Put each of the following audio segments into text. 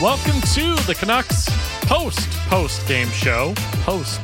Welcome to the Canucks post post game show. Post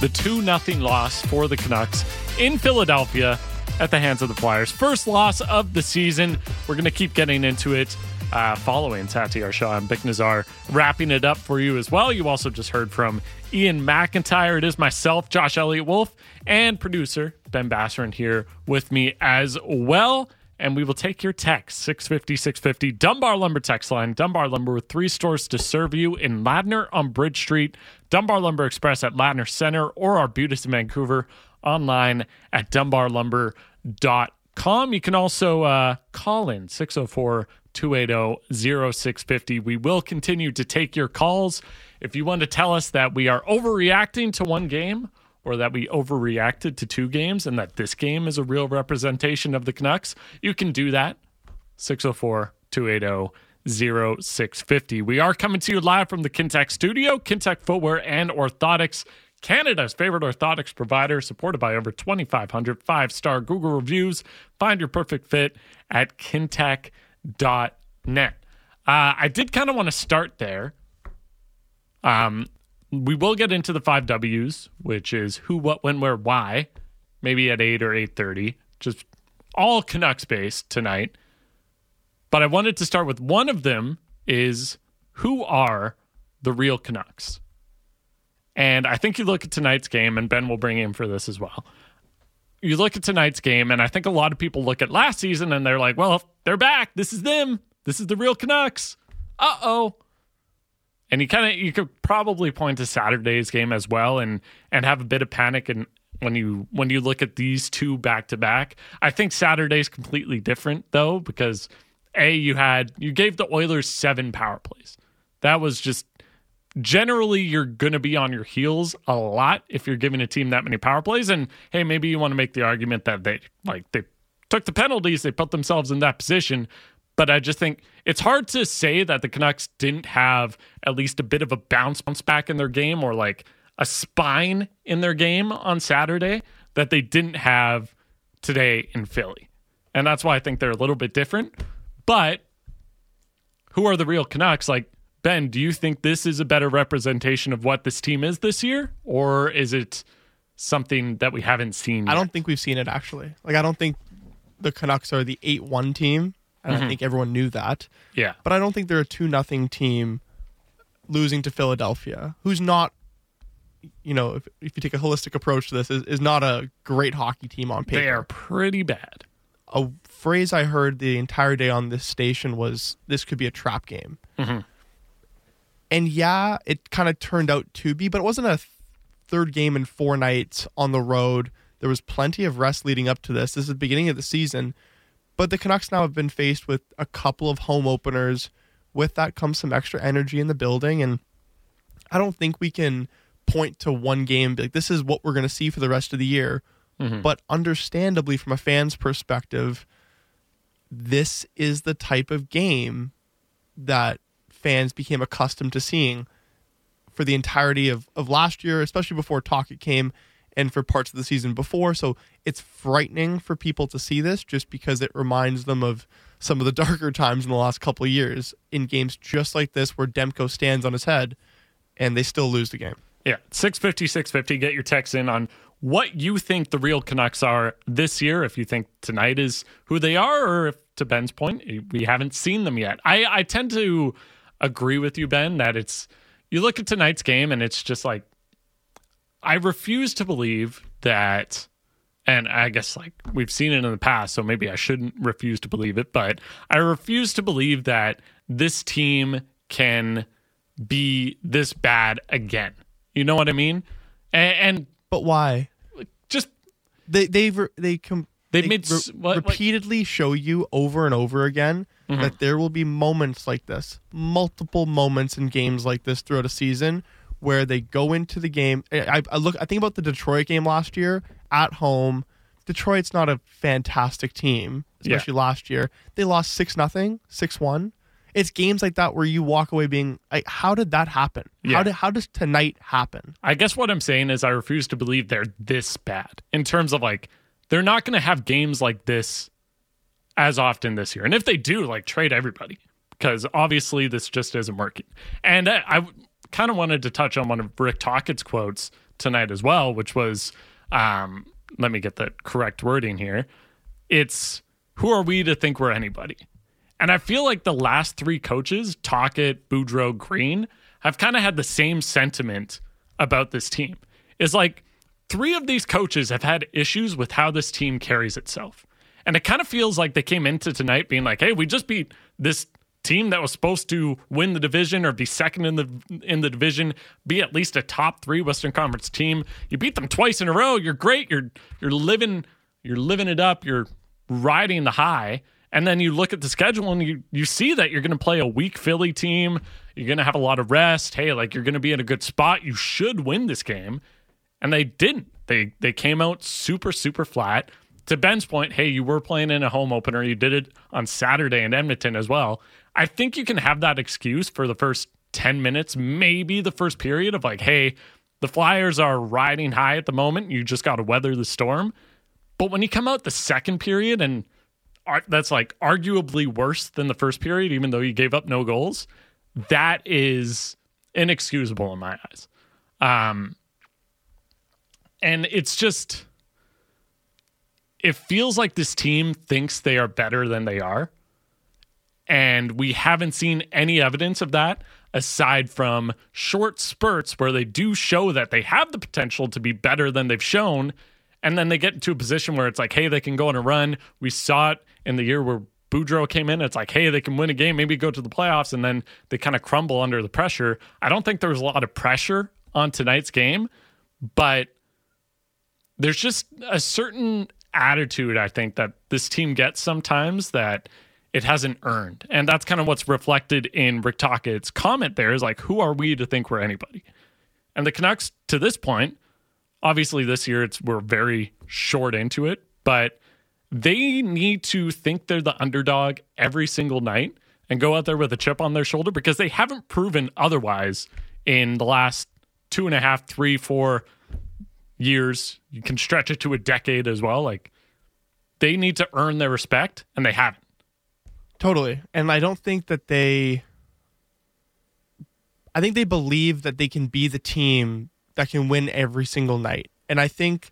the 2 0 loss for the Canucks in Philadelphia at the hands of the Flyers. First loss of the season. We're going to keep getting into it uh, following Satiar Shah and Bik Nizzar wrapping it up for you as well. You also just heard from Iain MacIntyre. It is myself, Josh Elliott Wolfe, and producer Ben Basran here with me as well. And we will take your text 650 650 Dunbar Lumber text line. Dunbar Lumber with three stores to serve you in Ladner on Bridge Street, Dunbar Lumber Express at Ladner Center, or Arbutus in Vancouver online at dunbarlumber.com. You can also uh, call in 604 280 0650. We will continue to take your calls. If you want to tell us that we are overreacting to one game or that we overreacted to two games and that this game is a real representation of the Canucks, you can do that. 604 280 0650. We are coming to you live from the Kintec studio, Kintec Footwear and Orthotics. Canada's favorite orthotics provider, supported by over 2,500 five star Google reviews. Find your perfect fit at kintec.net. Uh, I did kind of want to start there. Um, we will get into the five W's, which is who, what, when, where, why, maybe at 8 or 8.30, just all Canucks based tonight. But I wanted to start with one of them is who are the real Canucks? And I think you look at tonight's game, and Ben will bring in for this as well. You look at tonight's game, and I think a lot of people look at last season and they're like, well, they're back. This is them. This is the real Canucks. Uh oh. And you kind of you could probably point to Saturday's game as well, and and have a bit of panic and when you when you look at these two back to back. I think Saturday's completely different though because a you had you gave the Oilers seven power plays. That was just generally you're going to be on your heels a lot if you're giving a team that many power plays and hey maybe you want to make the argument that they like they took the penalties they put themselves in that position but I just think it's hard to say that the Canucks didn't have at least a bit of a bounce bounce back in their game or like a spine in their game on Saturday that they didn't have today in Philly. And that's why I think they're a little bit different. But who are the real Canucks? Like Ben, do you think this is a better representation of what this team is this year, or is it something that we haven't seen? Yet? I don't think we've seen it actually. Like I don't think the Canucks are the eight-one team, and Mm-hmm. I think everyone knew that. Yeah, But I don't think they're a two nothing team losing to Philadelphia, who's not. You know, if, if you take a holistic approach to this, is, is not a great hockey team on paper. they are pretty bad. A phrase I heard the entire day on this station was, "This could be a trap game." And yeah, it kind of turned out to be, but it wasn't a th- third game in four nights on the road. There was plenty of rest leading up to this. This is the beginning of the season. But the Canucks now have been faced with a couple of home openers. With that comes some extra energy in the building. And I don't think we can point to one game and be like, this is what we're going to see for the rest of the year. Mm-hmm. But understandably, from a fan's perspective, this is the type of game that fans became accustomed to seeing for the entirety of, of last year, especially before Tocchet came and for parts of the season before. So it's frightening for people to see this just because it reminds them of some of the darker times in the last couple of years in games just like this where Demko stands on his head and they still lose the game. Yeah, 650, 650. Get your text in on what you think the real Canucks are this year. If you think tonight is who they are, or if, to Ben's point, we haven't seen them yet. I, I tend to agree with you, Ben, that it's, you look at tonight's game and it's just like, I refuse to believe that, and I guess like we've seen it in the past, so maybe I shouldn't refuse to believe it, but I refuse to believe that this team can be this bad again. You know what I mean? And, and But why? just They they've they com- They've they made what- what- repeatedly show you over and over again Mm-hmm. that there will be moments like this, multiple moments in games like this throughout a season where they go into the game. I, I- look. I think about the Detroit game last year at home. Detroit's not a fantastic team, Yeah. especially last year. They lost six nothing, six one. It's games like that where you walk away being like, "How did that happen? Yeah. How did how does tonight happen?" I guess what I'm saying is I refuse to believe they're this bad in terms of like they're not going to have games like this as often this year. And if they do, like trade everybody. because obviously this just isn't working. And I, I kind of wanted to touch on one of Rick Tocchet's quotes tonight as well, which was, um, let me get the correct wording here. It's who are we to think we're anybody? And I feel like the last three coaches, Tocchet, Boudreau, Green, have kind of had the same sentiment about this team. It's like three of these coaches have had issues with how this team carries itself. And it kind of feels like they came into tonight being like, hey, we just beat this team that was supposed to win the division or be second in the in the division, be at least a top three Western Conference team. You beat them twice in a row. You're great. You're you're living you're living it up. You're riding the high. And then you look at the schedule and you you see that you're going to play a weak Philly team. You're going to have a lot of rest. Hey, like you're going to be in a good spot. You should win this game. And they didn't. They they came out super super flat. To Ben's point, hey, you were playing in a home opener. You did it on Saturday in Edmonton as well. I think you can have that excuse for the first 10 minutes, maybe the first period of like, hey, the Flyers are riding high at the moment. You just got to weather the storm. But when you come out the second period and that's like arguably worse than the first period, even though you gave up no goals, that is inexcusable in my eyes. Um, and it's just, it feels like this team thinks they are better than they are. And we haven't seen any evidence of that aside from short spurts where they do show that they have the potential to be better than they've shown. And then they get into a position where it's like, hey, they can go on a run. We saw it in the year where Boudreau came in. It's like, hey, they can win a game, maybe go to the playoffs, and then they kind of crumble under the pressure. I don't think there was a lot of pressure on tonight's game, but there's just a certain attitude I think that this team gets sometimes that it hasn't earned. And that's kind of what's reflected in Rick Tocchet's comment there is like, who are we to think we're anybody? And the Canucks, to this point, obviously this year it's we're very short into it, but they need to think they're the underdog every single night and go out there with a chip on their shoulder because they haven't proven otherwise in the last two and a half, three, four years. You can stretch it to a decade as well. Like they need to earn their respect, and they haven't. Totally. And I don't think that they I think they believe that they can be the team that can win every single night. And I think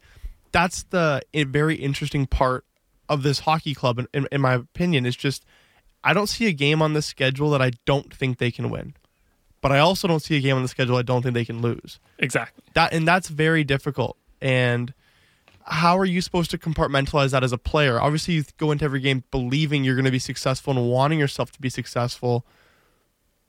that's the very interesting part of this hockey club in, in, in my opinion is just I don't see a game on the schedule that I don't think they can win. But I also don't see a game on the schedule I don't think they can lose. Exactly. That and that's very difficult. And how are you supposed to compartmentalize that as a player? Obviously, you go into every game believing you're going to be successful and wanting yourself to be successful.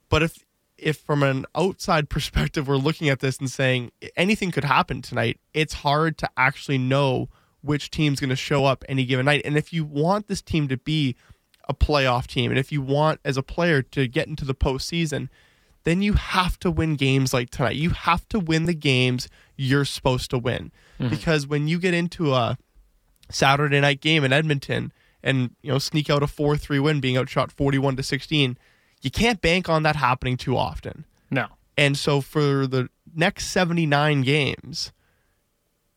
But if if from an outside perspective we're looking at this and saying anything could happen tonight, it's hard to actually know which team's going to show up any given night. And if you want this team to be a playoff team, and if you want as a player to get into the postseason, then you have to win games like tonight. You have to win the games you're supposed to win. Mm-hmm. Because when you get into a Saturday night game in Edmonton and you know sneak out a 4-3 win being outshot 41 to 16, you can't bank on that happening too often. No. And so for the next 79 games,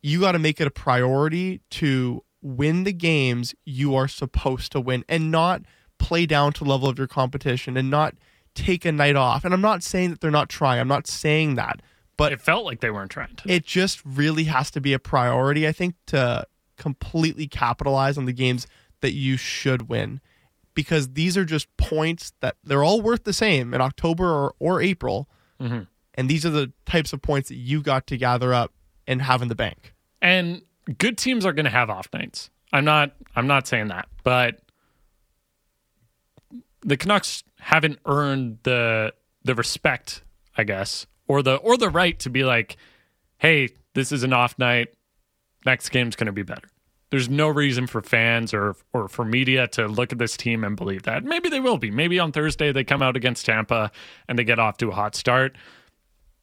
you got to make it a priority to win the games you are supposed to win and not play down to the level of your competition and not take a night off. And I'm not saying that they're not trying. I'm not saying that. But it felt like they weren't trying to. It just really has to be a priority, I think, to completely capitalize on the games that you should win. Because these are just points that they're all worth the same in October or, or April. Mm-hmm. And these are the types of points that you got to gather up and have in the bank. And good teams are going to have off nights. I'm not I'm not saying that, but the Canucks haven't earned the the respect, I guess, or the or the right to be like, hey, this is an off night. Next game's going to be better. There's no reason for fans or or for media to look at this team and believe that. Maybe they will be. Maybe on Thursday they come out against Tampa and they get off to a hot start.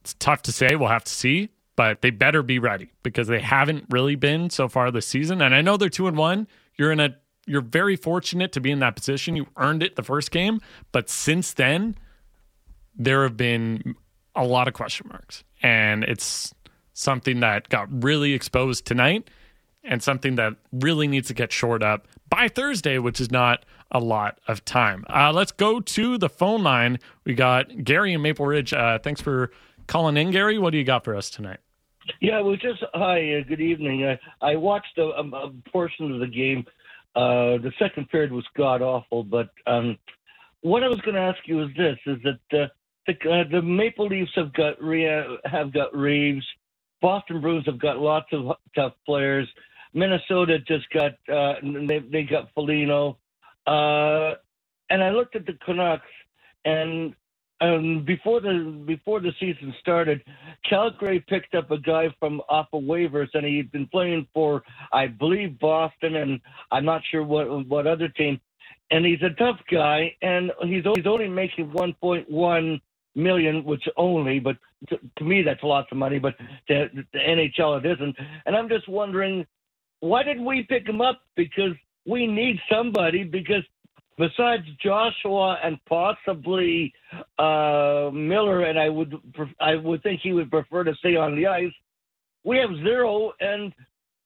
It's tough to say. We'll have to see, but they better be ready because they haven't really been so far this season. And I know they're two and one. You're in a you're very fortunate to be in that position. You earned it the first game, but since then there have been a lot of question marks. And it's something that got really exposed tonight and something that really needs to get shored up by Thursday, which is not a lot of time. Uh, let's go to the phone line. We got Gary in Maple Ridge. Uh, thanks for calling in, Gary. What do you got for us tonight? Yeah, was just hi. Uh, good evening. I, I watched a, a portion of the game. Uh, the second period was god awful, but um, what I was going to ask you is this: is that the, uh, the Maple Leafs have got have got Reaves, Boston Bruins have got lots of tough players. Minnesota just got uh, they they got Foligno, uh, and I looked at the Canucks, and um, before the before the season started, Calgary picked up a guy from off of waivers, and he'd been playing for I believe Boston, and I'm not sure what what other team. And he's a tough guy, and he's he's only making 1.1 million, which only, but to, to me that's lots of money, but to the NHL it isn't. And I'm just wondering why did we pick him up? Because we need somebody. Because besides Joshua and possibly uh, Miller, and I would I would think he would prefer to stay on the ice. We have zero, and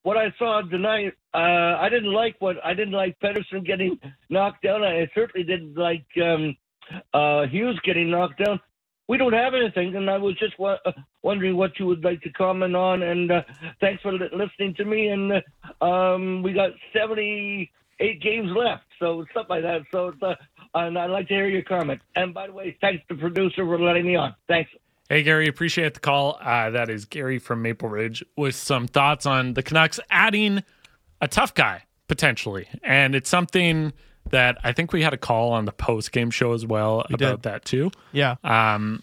what I saw tonight, uh, I didn't like what I didn't like Pettersson getting knocked down. I certainly didn't like um, uh, Hughes getting knocked down we don't have anything, and I was just uh, wondering what you would like to comment on. And uh, thanks for listening to me. And uh, um, we got 78 games left, so stuff like that. So, uh, and I'd like to hear your comment. And by the way, thanks to the producer for letting me on. Thanks. Hey, Gary, appreciate the call. Uh, that is Gary from Maple Ridge with some thoughts on the Canucks adding a tough guy potentially. And it's something that I think we had a call on the post game show as well we about did. that too. Yeah. Um,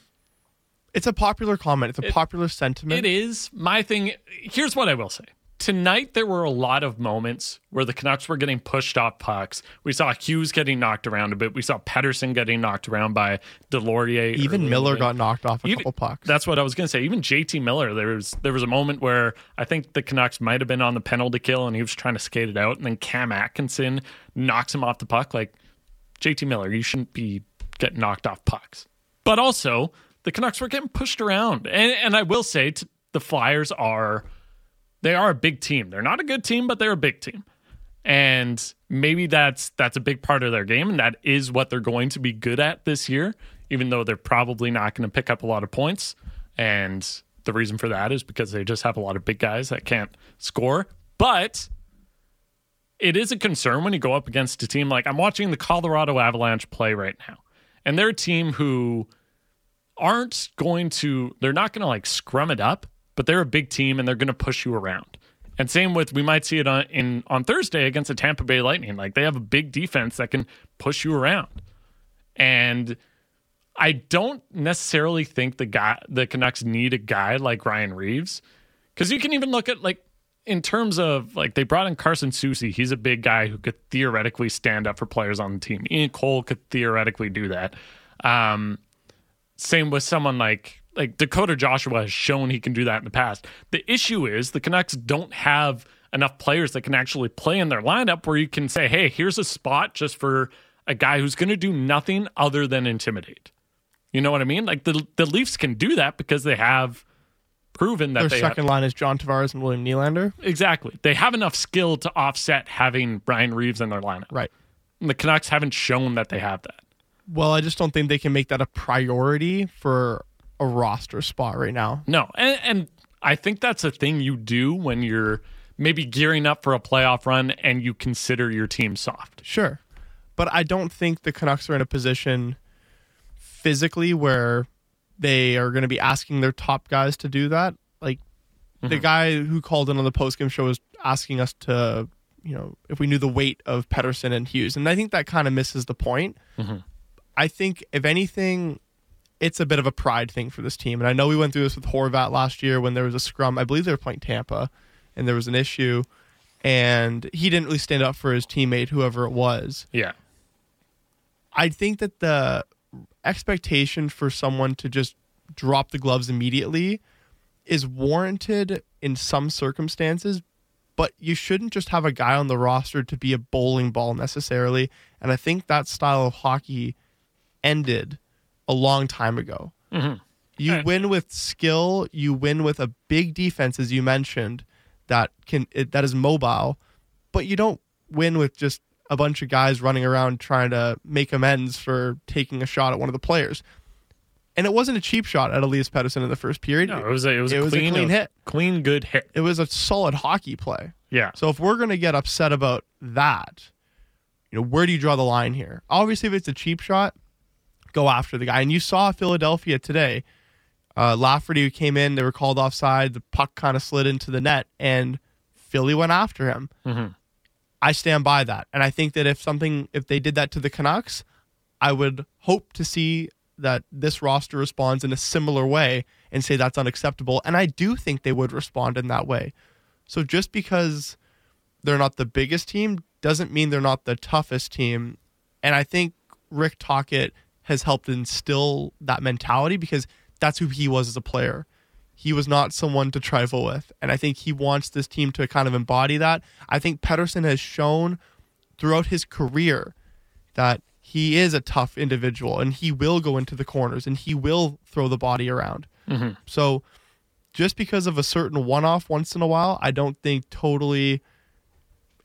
it's a popular comment. It's a it, popular sentiment. It is. My thing. Here's what I will say. Tonight there were a lot of moments where the Canucks were getting pushed off pucks. We saw Hughes getting knocked around a bit. We saw Pettersson getting knocked around by Deslauriers. Even Miller got knocked off a Even, couple pucks. That's what I was going to say. Even JT Miller, there was there was a moment where I think the Canucks might have been on the penalty kill and he was trying to skate it out, and then Cam Atkinson knocks him off the puck. Like JT Miller, you shouldn't be getting knocked off pucks. But also, the Canucks were getting pushed around, and and I will say, t- the Flyers are they are a big team. They're not a good team, but they're a big team. And maybe that's that's a big part of their game and that is what they're going to be good at this year, even though they're probably not going to pick up a lot of points. And the reason for that is because they just have a lot of big guys that can't score. But it is a concern when you go up against a team like I'm watching the Colorado Avalanche play right now. And they're a team who aren't going to they're not going to like scrum it up but they're a big team and they're going to push you around. And same with we might see it on in on Thursday against the Tampa Bay Lightning. Like they have a big defense that can push you around. And I don't necessarily think the guy the Canucks need a guy like Ryan Reaves. cuz you can even look at like in terms of like they brought in Carson Soucy. He's a big guy who could theoretically stand up for players on the team. Ian Cole could theoretically do that. Um, same with someone like like Dakota Joshua has shown he can do that in the past. The issue is the Canucks don't have enough players that can actually play in their lineup where you can say, hey, here's a spot just for a guy who's going to do nothing other than intimidate. You know what I mean? Like the the Leafs can do that because they have proven that their second have, line is John Tavares and William Nylander. Exactly. They have enough skill to offset having Brian Reaves in their lineup. Right. And the Canucks haven't shown that they have that. Well, I just don't think they can make that a priority for a roster spot right now. No, and, and I think that's a thing you do when you're maybe gearing up for a playoff run and you consider your team soft. Sure. But I don't think the Canucks are in a position physically where they are going to be asking their top guys to do that. Like mm-hmm. the guy who called in on the postgame show was asking us to, you know, if we knew the weight of Pettersson and Hughes. And I think that kind of misses the point. Mm-hmm. I think if anything, it's a bit of a pride thing for this team. And I know we went through this with Horvat last year when there was a scrum. I believe they were playing Tampa and there was an issue and he didn't really stand up for his teammate, whoever it was. Yeah. I think that the expectation for someone to just drop the gloves immediately is warranted in some circumstances, but you shouldn't just have a guy on the roster to be a bowling ball necessarily. And I think that style of hockey ended a long time ago. Mm-hmm. You right. win with skill. You win with a big defense, as you mentioned, that can that is mobile, but you don't win with just a bunch of guys running around trying to make amends for taking a shot at one of the players. And it wasn't a cheap shot at Elias Pettersson in the first period. No, it was a it was, It a, was a clean, clean hit. clean, good hit. It was a solid hockey play. Yeah, So if we're going to get upset about that, you know, where do you draw the line here? Obviously, if it's a cheap shot, go after the guy. And you saw Philadelphia today. Uh, Lafferty came in, they were called offside. The puck kind of slid into the net, and Philly went after him. Mhm. I stand by that, and I think that if something, if they did that to the Canucks, I would hope to see that this roster responds in a similar way and say that's unacceptable. And I do think they would respond in that way. So just because they're not the biggest team doesn't mean they're not the toughest team. And I think Rick Tocchet has helped instill that mentality because that's who he was as a player. He was not someone to trifle with. And I think he wants this team to kind of embody that. I think Pettersson has shown throughout his career that he is a tough individual and he will go into the corners and he will throw the body around. Mm-hmm. So just because of a certain one off once in a while, I don't think totally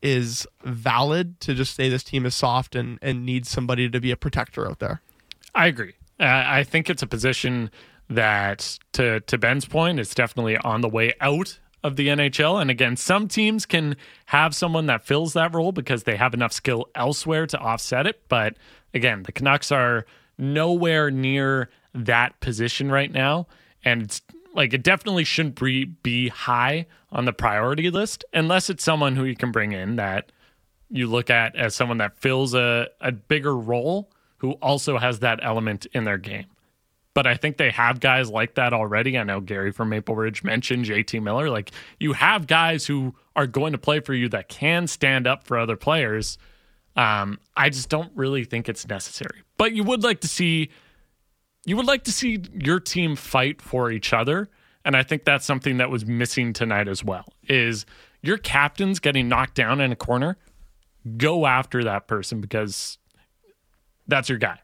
is valid to just say this team is soft and, and needs somebody to be a protector out there. I agree. Uh, I think it's a position that, to to Ben's point, is definitely on the way out of the NHL. And again, some teams can have someone that fills that role because they have enough skill elsewhere to offset it. But again, the Canucks are nowhere near that position right now, and it's like it definitely shouldn't be, be high on the priority list unless it's someone who you can bring in that you look at as someone that fills a, a bigger role who also has that element in their game. But I think they have guys like that already. I know Gary from Maple Ridge mentioned JT Miller. Like you have guys who are going to play for you that can stand up for other players. Um, I just don't really think it's necessary. But you would like to see you would like to see your team fight for each other. And I think that's something that was missing tonight as well. Is your captain's getting knocked down in a corner, go after that person because that's your guy.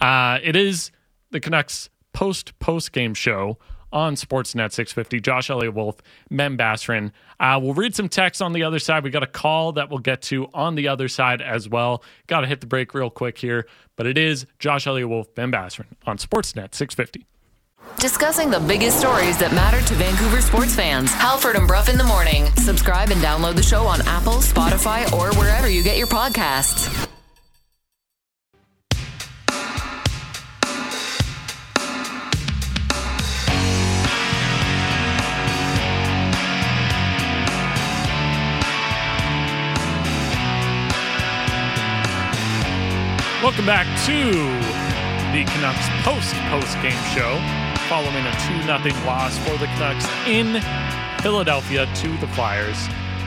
Uh, it is the Canucks post post game show on Sportsnet 650. Josh Elliott Wolfe, Ben Basran. Uh, we'll read some text on the other side. We got a call that we'll get to on the other side as well. Got to hit the break real quick here, but it is Josh Elliott Wolfe, Ben Basran on Sportsnet 650. Discussing the biggest stories that matter to Vancouver sports fans. Halford and Brough in the morning. Subscribe and download the show on Apple, Spotify, or wherever you get your podcasts. Welcome back to the Canucks post post game show, following a 2 0 loss for the Canucks in Philadelphia to the Flyers.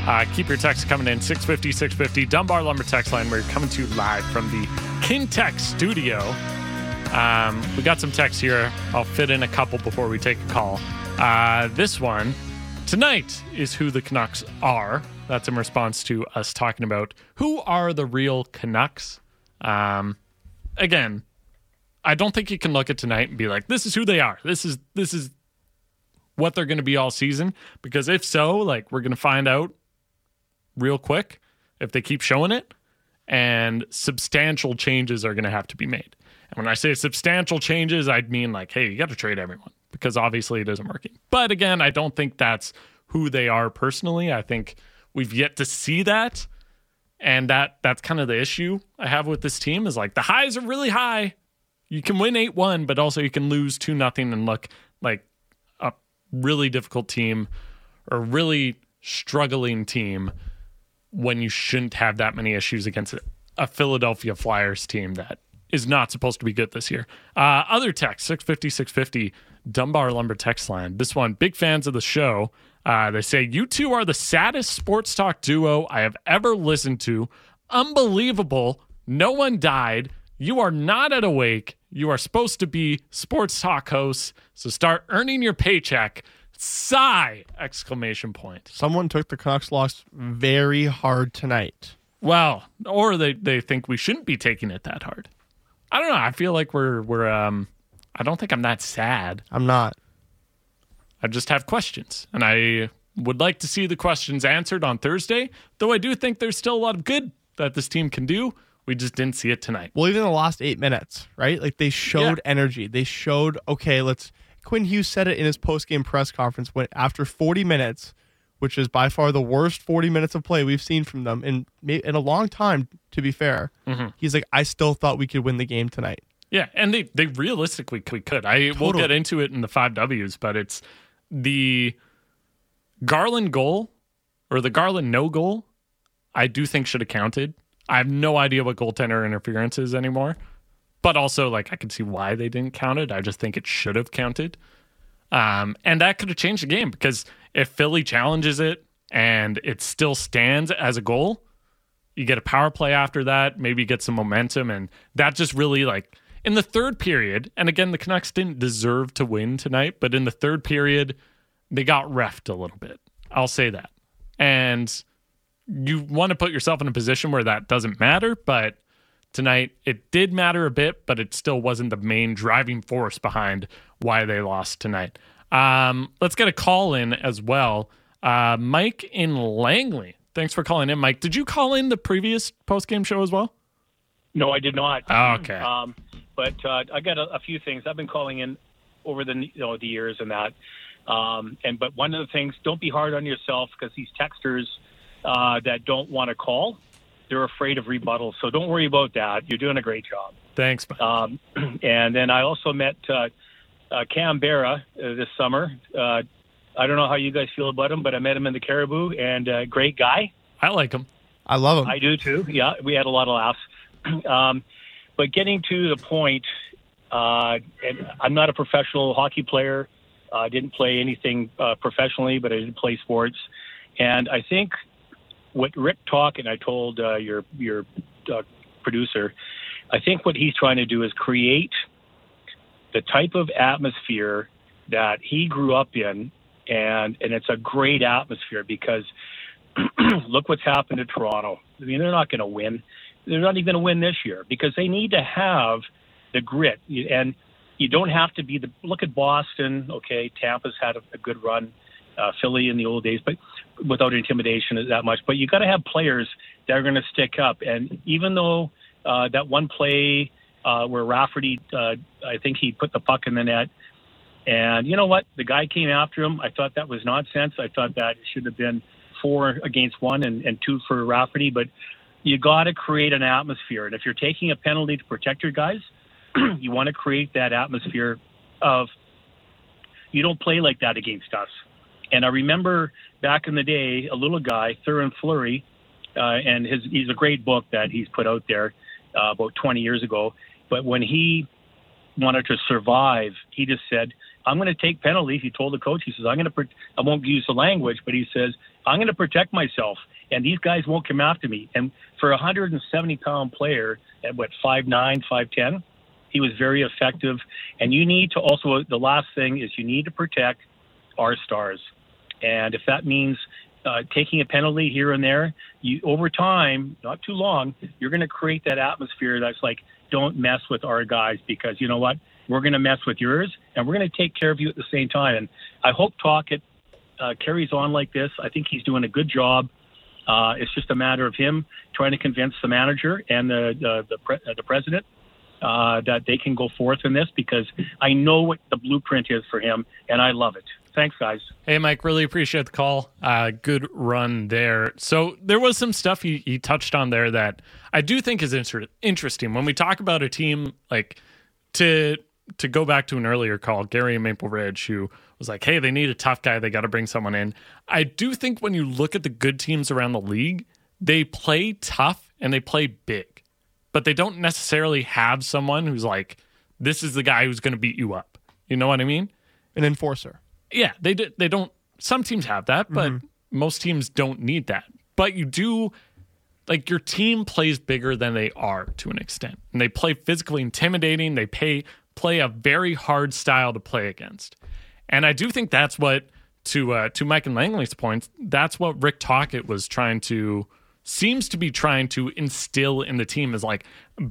Uh, keep your texts coming in 650 650 Dunbar Lumber text line. We're coming to you live from the Kintec studio. Um, we got some texts here. I'll fit in a couple before we take a call. Uh, this one tonight is who the Canucks are. That's in response to us talking about who are the real Canucks. Um, again, I don't think you can look at tonight and be like, "This is who they are. This is this is what they're going to be all season." Because if so, like we're going to find out real quick if they keep showing it, and substantial changes are going to have to be made. And when I say substantial changes, I'd mean like, hey, you got to trade everyone because obviously it isn't working. But again, I don't think that's who they are personally. I think we've yet to see that and that that's kind of the issue I have with this team is like the highs are really high. You can win 8-1, but also you can lose 2 nothing and look like a really difficult team or really struggling team when you shouldn't have that many issues against a Philadelphia Flyers team that is not supposed to be good this year. Uh, other text 650 650 Dunbar Lumber text line. This one, big fans of the show. Uh, they say, You two are the saddest sports talk duo I have ever listened to. Unbelievable. No one died. You are not at a wake. You are supposed to be sports talk hosts. So start earning your paycheck. Sigh! Exclamation point. Someone took the Canucks loss very hard tonight. Well, or they, they think we shouldn't be taking it that hard. I don't know. I feel like we're we're um I don't think I'm that sad. I'm not. I just have questions, and I would like to see the questions answered on Thursday. Though I do think there's still a lot of good that this team can do. We just didn't see it tonight. Well, even the last eight minutes, right? Like they showed Yeah. energy. They showed okay. Let's. Quinn Hughes said it in his post game press conference when after 40 minutes, which is by far the worst 40 minutes of play we've seen from them in in a long time. To be fair, Mm-hmm. he's like, I still thought we could win the game tonight. Yeah, and they they realistically could. could. I will Totally. get into it in the five Ws, but it's the Garland goal or the Garland no goal. I do think should have counted. I have no idea what goaltender interference is anymore, but also like I can see why they didn't count it. I just think it should have counted, um, and that could have changed the game because if Philly challenges it and it still stands as a goal, you get a power play after that, maybe you get some momentum, and that just really like in the third period. And again, the Canucks didn't deserve to win tonight, but in the third period, they got refed a little bit. I'll say that, and you want to put yourself in a position where that doesn't matter, but tonight it did matter a bit, but it still wasn't the main driving force behind why they lost tonight. Um, let's get a call in as well. Uh, Mike in Langley. Thanks for calling in, Mike. Did you call in the previous post game show as well? No, I did not. Oh, okay. Um, but uh, I got a, a few things. I've been calling in over the you know the years and that. Um, and but one of the things, don't be hard on yourself because these texters uh, that don't want to call, they're afraid of rebuttal. So don't worry about that. You're doing a great job. Thanks, Mike. Um, and then I also met uh, uh, Cam Barra uh, this summer. Uh, I don't know how you guys feel about him, but I met him in the Caribou, and uh, great guy. I like him. I love him. I do too. Yeah, we had a lot of laughs. um, but getting to the point, uh, I'm not a professional hockey player. I didn't play anything uh, professionally, but I did play sports. And I think what Rick talked, and I told uh, your your uh, producer, I think what he's trying to do is create the type of atmosphere that he grew up in, and and it's a great atmosphere because look what's happened to Toronto. I mean, they're not going to win. They're not even going to win this year because they need to have the grit. And you don't have to be the look at Boston. Okay, Tampa's had a, a good run. Uh, Philly in the old days, but without intimidation that much. But you got to have players that are going to stick up. And even though uh, that one play uh, where Rafferty, uh, I think he put the puck in the net, and you know what? The guy came after him. I thought that was nonsense. I thought that it should have been four against one and, and two for Rafferty. But you got to create an atmosphere. And if you're taking a penalty to protect your guys, you want to create that atmosphere of you don't play like that against us. And I remember back in the day, a little guy, Theoren Fleury, uh, and his he's a great book that he's put out there uh, about 20 years ago. But when he wanted to survive, he just said, "I'm going to take penalties." He told the coach, "He says I'm going to. I won't use the language, but he says I'm going to protect myself, and these guys won't come after me." And for a 170 pound player at what five nine, five ten, he was very effective. And you need to also the last thing is you need to protect our stars. And if that means uh, taking a penalty here and there, you over time, not too long, you're going to create that atmosphere that's like, don't mess with our guys because you know what? We're going to mess with yours, and we're going to take care of you at the same time. And I hope Tocchet uh, carries on like this. I think he's doing a good job. Uh, it's just a matter of him trying to convince the manager and the the the, pre- uh, the president uh, that they can go forth in this because I know what the blueprint is for him, and I love it. Thanks, guys. Hey, Mike, really appreciate the call. Uh, good run there. So there was some stuff he, he touched on there that I do think is inter- interesting. When we talk about a team, like to to go back to an earlier call, Gary and Maple Ridge, who was like, hey, they need a tough guy. They got to bring someone in. I do think when you look at the good teams around the league, they play tough and they play big, but they don't necessarily have someone who's like, this is the guy who's going to beat you up. You know what I mean? An enforcer. Yeah, they d- they don't. Some teams have that, but mm-hmm. most teams don't need that. But you do, like your team plays bigger than they are to an extent, and they play physically intimidating. They pay play a very hard style to play against, and I do think that's what to uh, to Mike and Langley's points. That's what Rick Tocchet was trying to seems to be trying to instill in the team is like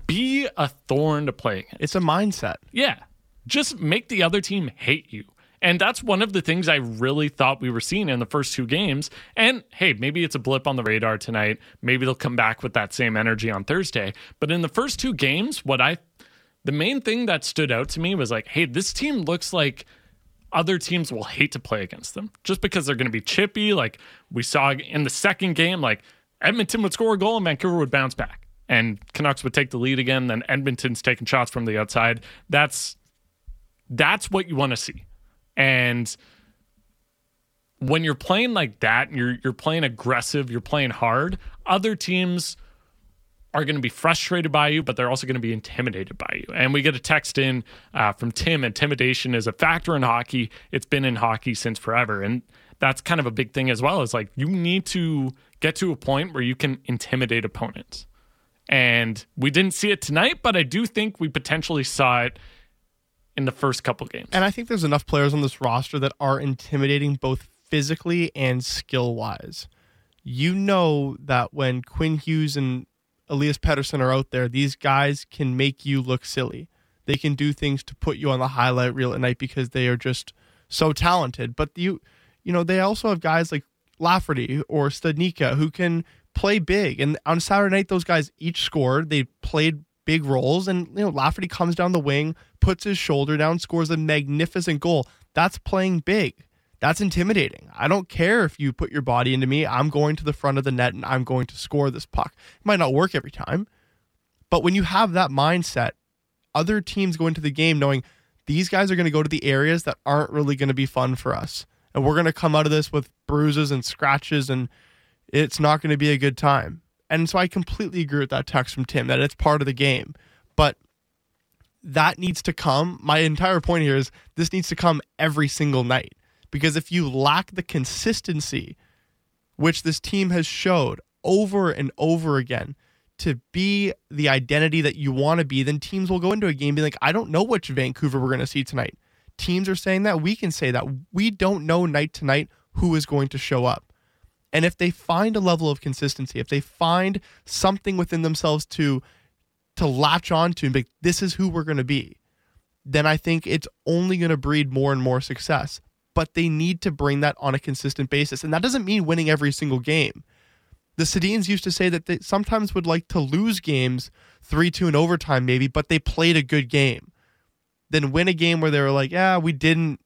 be a thorn to play against. It's a mindset. Yeah. Just make the other team hate you. And that's one of the things I really thought we were seeing in the first two games. And hey, maybe it's a blip on the radar tonight. Maybe they'll come back with that same energy on Thursday. But in the first two games, what I the main thing that stood out to me was like, hey, this team looks like other teams will hate to play against them just because they're going to be chippy. Like we saw in the second game, like Edmonton would score a goal and Vancouver would bounce back and Canucks would take the lead again. Then Edmonton's taking shots from the outside. That's that's what you want to see. And when you're playing like that, and you're you're playing aggressive, you're playing hard. Other teams are going to be frustrated by you, but they're also going to be intimidated by you. And we get a text in uh, from Tim intimidation is a factor in hockey. It's been in hockey since forever. And that's kind of a big thing as well. Is like you need to get to a point where you can intimidate opponents. And we didn't see it tonight, but I do think we potentially saw it in the first couple games. And I think there's enough players on this roster that are intimidating both physically and skill wise. You know that when Quinn Hughes and Elias Pettersson are out there, these guys can make you look silly. They can do things to put you on the highlight reel at night because they are just so talented. But you, you know, they also have guys like Lafferty or Studnicka who can play big. And on Saturday night, those guys each scored. They played big roles, and you know, Lafferty comes down the wing, puts his shoulder down, scores a magnificent goal. That's playing big that's intimidating. I don't care if you put your body into me. I'm going to the front of the net and I'm going to score this puck. It might not work every time, but when you have that mindset, other teams go into the game knowing these guys are going to go to the areas that aren't really going to be fun for us. And we're going to come out of this with bruises and scratches and it's not going to be a good time. And so I completely agree with that text from Tim that it's part of the game. But that needs to come. My entire point here is this needs to come every single night because if you lack the consistency, which this team has showed over and over again, to be the identity that you want to be, then teams will go into a game and be like, I don't know which Vancouver we're going to see tonight. Teams are saying that. We can say that. We don't know night to night who is going to show up. And if they find a level of consistency, if they find something within themselves to to latch onto and be like, this is who we're going to be, then I think it's only going to breed more and more success but they need to bring that on a consistent basis. And that doesn't mean winning every single game. The Sedins used to say that they sometimes would like to lose games 3 2 in overtime, maybe, but they played a good game. Then win a game where they were like, yeah, we didn't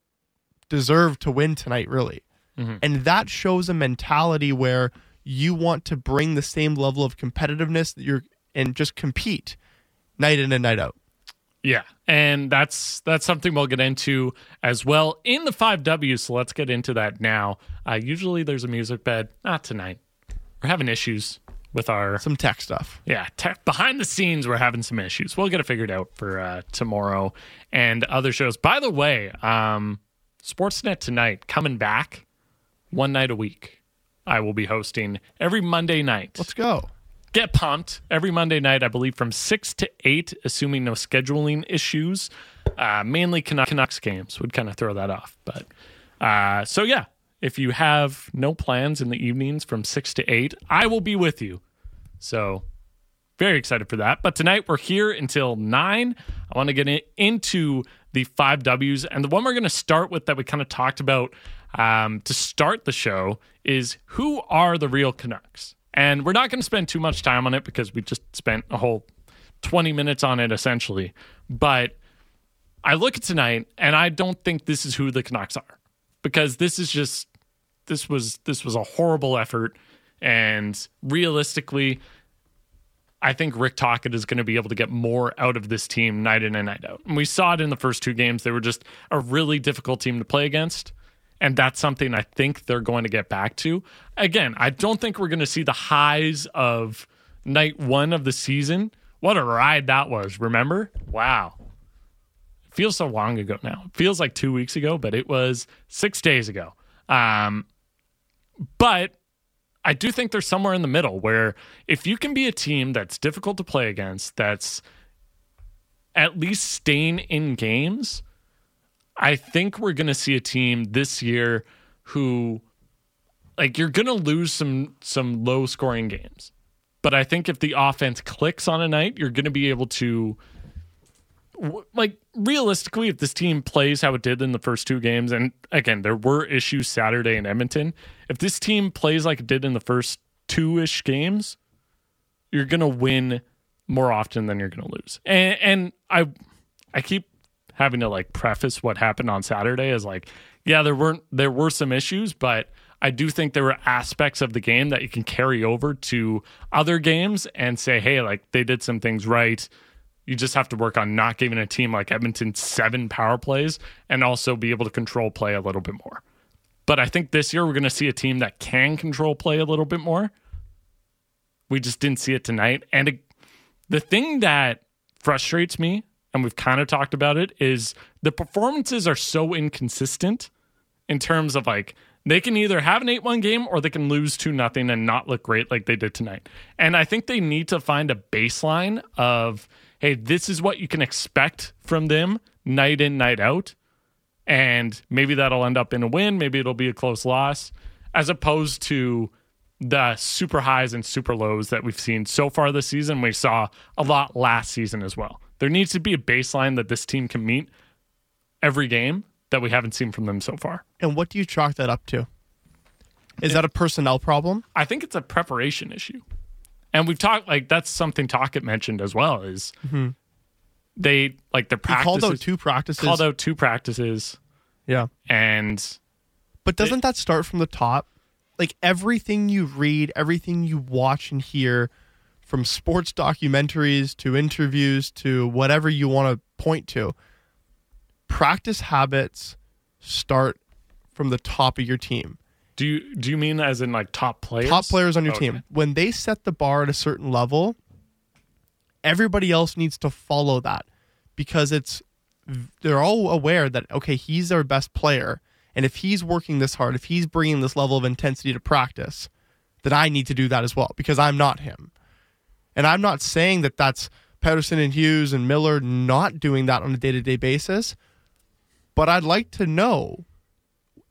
deserve to win tonight, really. Mm-hmm. And that shows a mentality where you want to bring the same level of competitiveness that you're and just compete night in and night out. Yeah, and that's that's something we'll get into as well in the five Ws. So let's get into that now. Uh, usually there's a music bed, not tonight. We're having issues with our some tech stuff. Yeah, tech behind the scenes, we're having some issues. We'll get it figured out for uh, tomorrow and other shows. By the way, um, Sportsnet tonight coming back one night a week. I will be hosting every Monday night. Let's go get pumped every Monday night, I believe, from 6 to 8, assuming no scheduling issues. Uh, mainly Canucks games would kind of throw that off. But uh, so, yeah, if you have no plans in the evenings from 6 to 8, I will be with you. So, very excited for that. But tonight we're here until 9. I want to get in, into the five W's. And the one we're going to start with that we kind of talked about um, to start the show is who are the real Canucks? And we're not going to spend too much time on it because we just spent a whole 20 minutes on it essentially. But I look at tonight and I don't think this is who the Canucks are because this is just this was this was a horrible effort and realistically I think Rick Tocchet is going to be able to get more out of this team night in and night out. And we saw it in the first two games. They were just a really difficult team to play against. And that's something I think they're going to get back to. Again, I don't think we're going to see the highs of night one of the season. What a ride that was, remember? Wow. It feels so long ago now. Feels like two weeks ago, but it was six days ago. Um, but I do think there's somewhere in the middle where if you can be a team that's difficult to play against, that's at least staying in games, I think we're going to see a team this year who like you're going to lose some some low scoring games. But I think if the offense clicks on a night, you're going to be able to like realistically, if this team plays how it did in the first two games, and again, there were issues Saturday in Edmonton. If this team plays like it did in the first two ish games, you're gonna win more often than you're gonna lose. And, and I, I keep having to like preface what happened on Saturday is like, yeah, there weren't there were some issues, but I do think there were aspects of the game that you can carry over to other games and say, hey, like they did some things right. You just have to work on not giving a team like Edmonton seven power plays and also be able to control play a little bit more. But I think this year we're going to see a team that can control play a little bit more. We just didn't see it tonight. And the thing that frustrates me, and we've kind of talked about it, is the performances are so inconsistent in terms of like they can either have an 8-1 game or they can lose 2 nothing and not look great like they did tonight. And I think they need to find a baseline of hey, this is what you can expect from them night in night out. And maybe that'll end up in a win, maybe it'll be a close loss as opposed to the super highs and super lows that we've seen so far this season. We saw a lot last season as well. There needs to be a baseline that this team can meet every game that we haven't seen from them so far. And what do you chalk that up to? Is that a personnel problem? I think it's a preparation issue. And we've talked like that's something Tocchet mentioned as well is mm-hmm. they like the He practices called out two practices. called out two practices yeah. and But doesn't that start from the top? Like everything you read, everything you watch and hear, from sports documentaries to interviews to whatever you want to point to, practice habits start from the top of your team. do you do you mean as in like top players? Top players on your Okay. team. When they set the bar at a certain level, everybody else needs to follow that because it's they're all aware that okay, he's our best player, and if he's working this hard, if he's bringing this level of intensity to practice, then I need to do that as well because I'm not him. And I'm not saying that that's Pettersson and Hughes and Miller not doing that on a day-to-day basis, but I'd like to know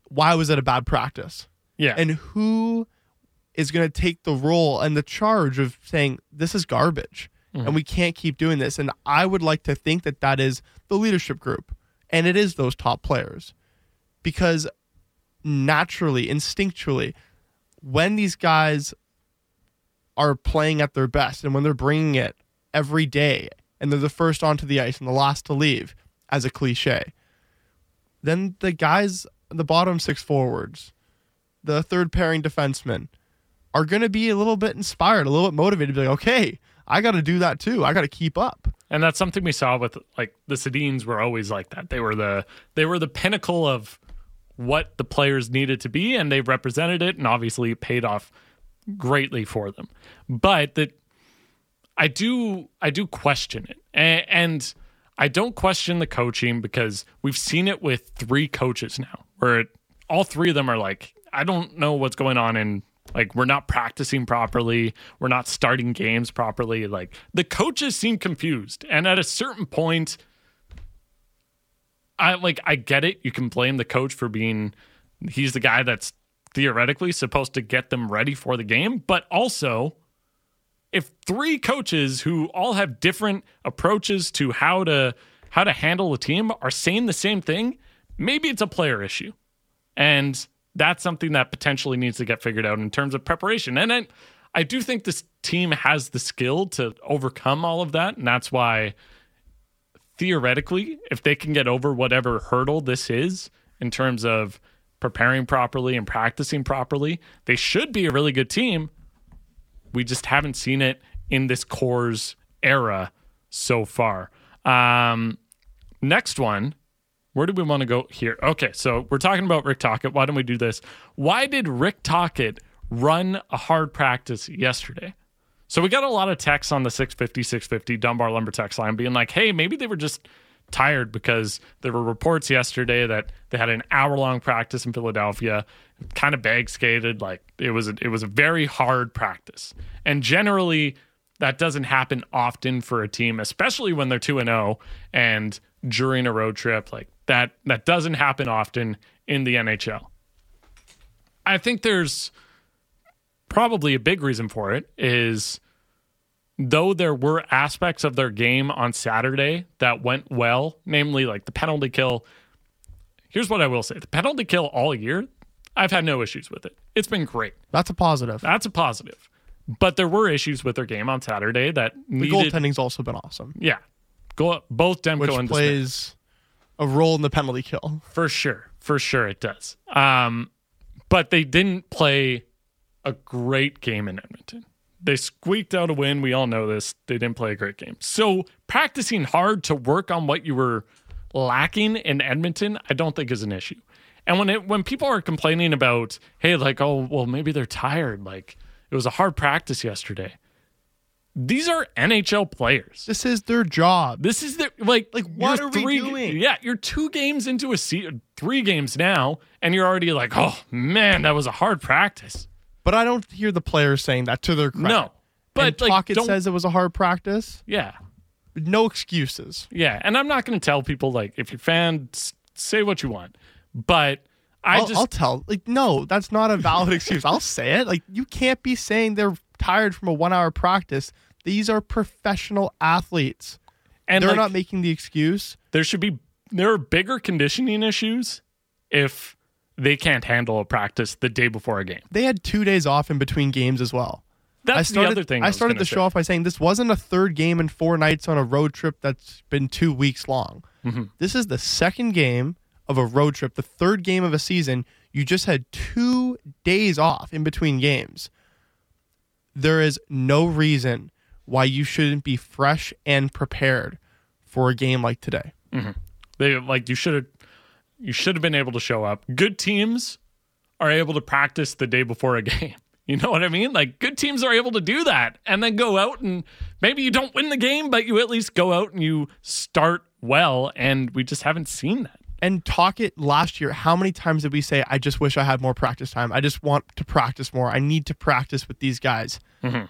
why was it a bad practice? Yeah. and who is going to take the role and the charge of saying this is garbage and mm-hmm. we can't keep doing this and i would like to think that that is the leadership group and it is those top players because naturally instinctually when these guys are playing at their best and when they're bringing it every day and they're the first onto the ice and the last to leave as a cliche then the guys the bottom six forwards the third pairing defensemen are going to be a little bit inspired, a little bit motivated be like, okay, I got to do that too. I got to keep up. And that's something we saw with like the Sedins were always like that. They were the they were the pinnacle of what the players needed to be, and they represented it, and obviously paid off greatly for them. But that I do I do question it, and, and I don't question the coaching because we've seen it with three coaches now, where it, all three of them are like, I don't know what's going on in like we're not practicing properly, we're not starting games properly. Like the coaches seem confused, and at a certain point, I like I get it. You can blame the coach for being he's the guy that's theoretically supposed to get them ready for the game, but also if three coaches who all have different approaches to how to how to handle a team are saying the same thing, maybe it's a player issue. And that's something that potentially needs to get figured out in terms of preparation. And I, I do think this team has the skill to overcome all of that. And that's why, theoretically, if they can get over whatever hurdle this is in terms of preparing properly and practicing properly, they should be a really good team. We just haven't seen it in this Core's era so far. Um, next one. Where do we want to go here? Okay, so we're talking about Rick Tocchet. Why don't we do this? Why did Rick Tocchet run a hard practice yesterday? So we got a lot of texts on the 650 650 Dunbar Lumber text line being like, hey, maybe they were just tired because there were reports yesterday that they had an hour long practice in Philadelphia, kind of bag skated. Like it was a, it was a very hard practice. And generally, that doesn't happen often for a team, especially when they're 2 and 0 and during a road trip. Like that that doesn't happen often in the NHL. I think there's probably a big reason for it is though there were aspects of their game on Saturday that went well, namely like the penalty kill. Here's what I will say the penalty kill all year, I've had no issues with it. It's been great. That's a positive. That's a positive. But there were issues with their game on Saturday that The goaltending's also been awesome, Yeah. Go both Demko which and plays a role in the penalty kill. For sure. For sure it does. Um, but they didn't play a great game in Edmonton. They squeaked out a win. We all know this. They didn't play a great game. So practicing hard to work on what you were lacking in Edmonton, I don't think is an issue. And when it when people are complaining about, hey, like, oh, well, maybe they're tired, like it was a hard practice yesterday. These are NHL players. This is their job. This is their like Like, what are we three, doing? Yeah, you're two games into a season, three games now, and you're already like, oh man, that was a hard practice. But I don't hear the players saying that to their credit. No, but and like, don't, says it was a hard practice. yeah, No excuses. yeah, and I'm not going to tell people like if you're fan, say what you want, but I I'll, just I'll tell. Like, no, that's not a valid excuse. I'll say it. Like, you can't be saying they're tired from a one-hour practice. These are professional athletes. and they're like, not making the excuse. there should be there are bigger conditioning issues if they can't handle a practice the day before a game. They had two days off in between games as well. That's I started, the other thing. I was started the say. show off by saying this wasn't a third game in four nights on a road trip that's been two weeks long. Mm-hmm. This is the second game of a road trip, the third game of a season. You just had two days off in between games. There is no reason why you shouldn't be fresh and prepared for a game like today. They like you should have you should have been able to show up. Good teams are able to practice the day before a game. You know what I mean? Like good teams are able to do that and then go out and maybe you don't win the game, but you at least go out and you start well and we just haven't seen that. And Tocchet last year. How many times did we say, I just wish I had more practice time? I just want to practice more. I need to practice with these guys. Mm-hmm.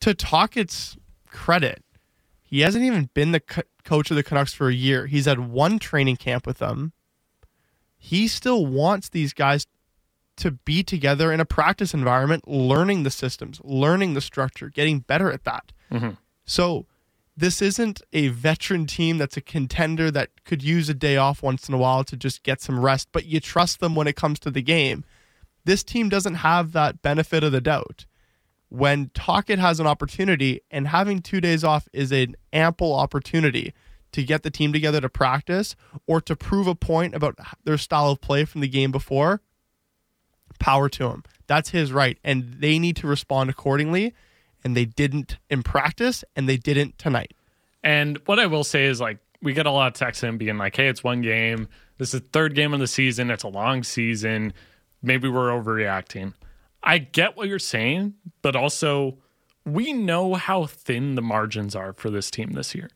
To Tocchet's credit, he hasn't even been the co- coach of the Canucks for a year. He's had one training camp with them. He still wants these guys to be together in a practice environment, learning the systems, learning the structure, getting better at that. Mm-hmm. So this isn't a veteran team that's a contender that could use a day off once in a while to just get some rest, but you trust them when it comes to the game. This team doesn't have that benefit of the doubt. When Tocchet has an opportunity, and having two days off is an ample opportunity to get the team together to practice or to prove a point about their style of play from the game before, power to him. That's his right. And they need to respond accordingly. And they didn't in practice, and they didn't tonight. And what I will say is like we get a lot of texts in being like, "Hey, it's one game. This is the third game of the season. It's a long season. Maybe we're overreacting." I get what you're saying, but also we know how thin the margins are for this team this year.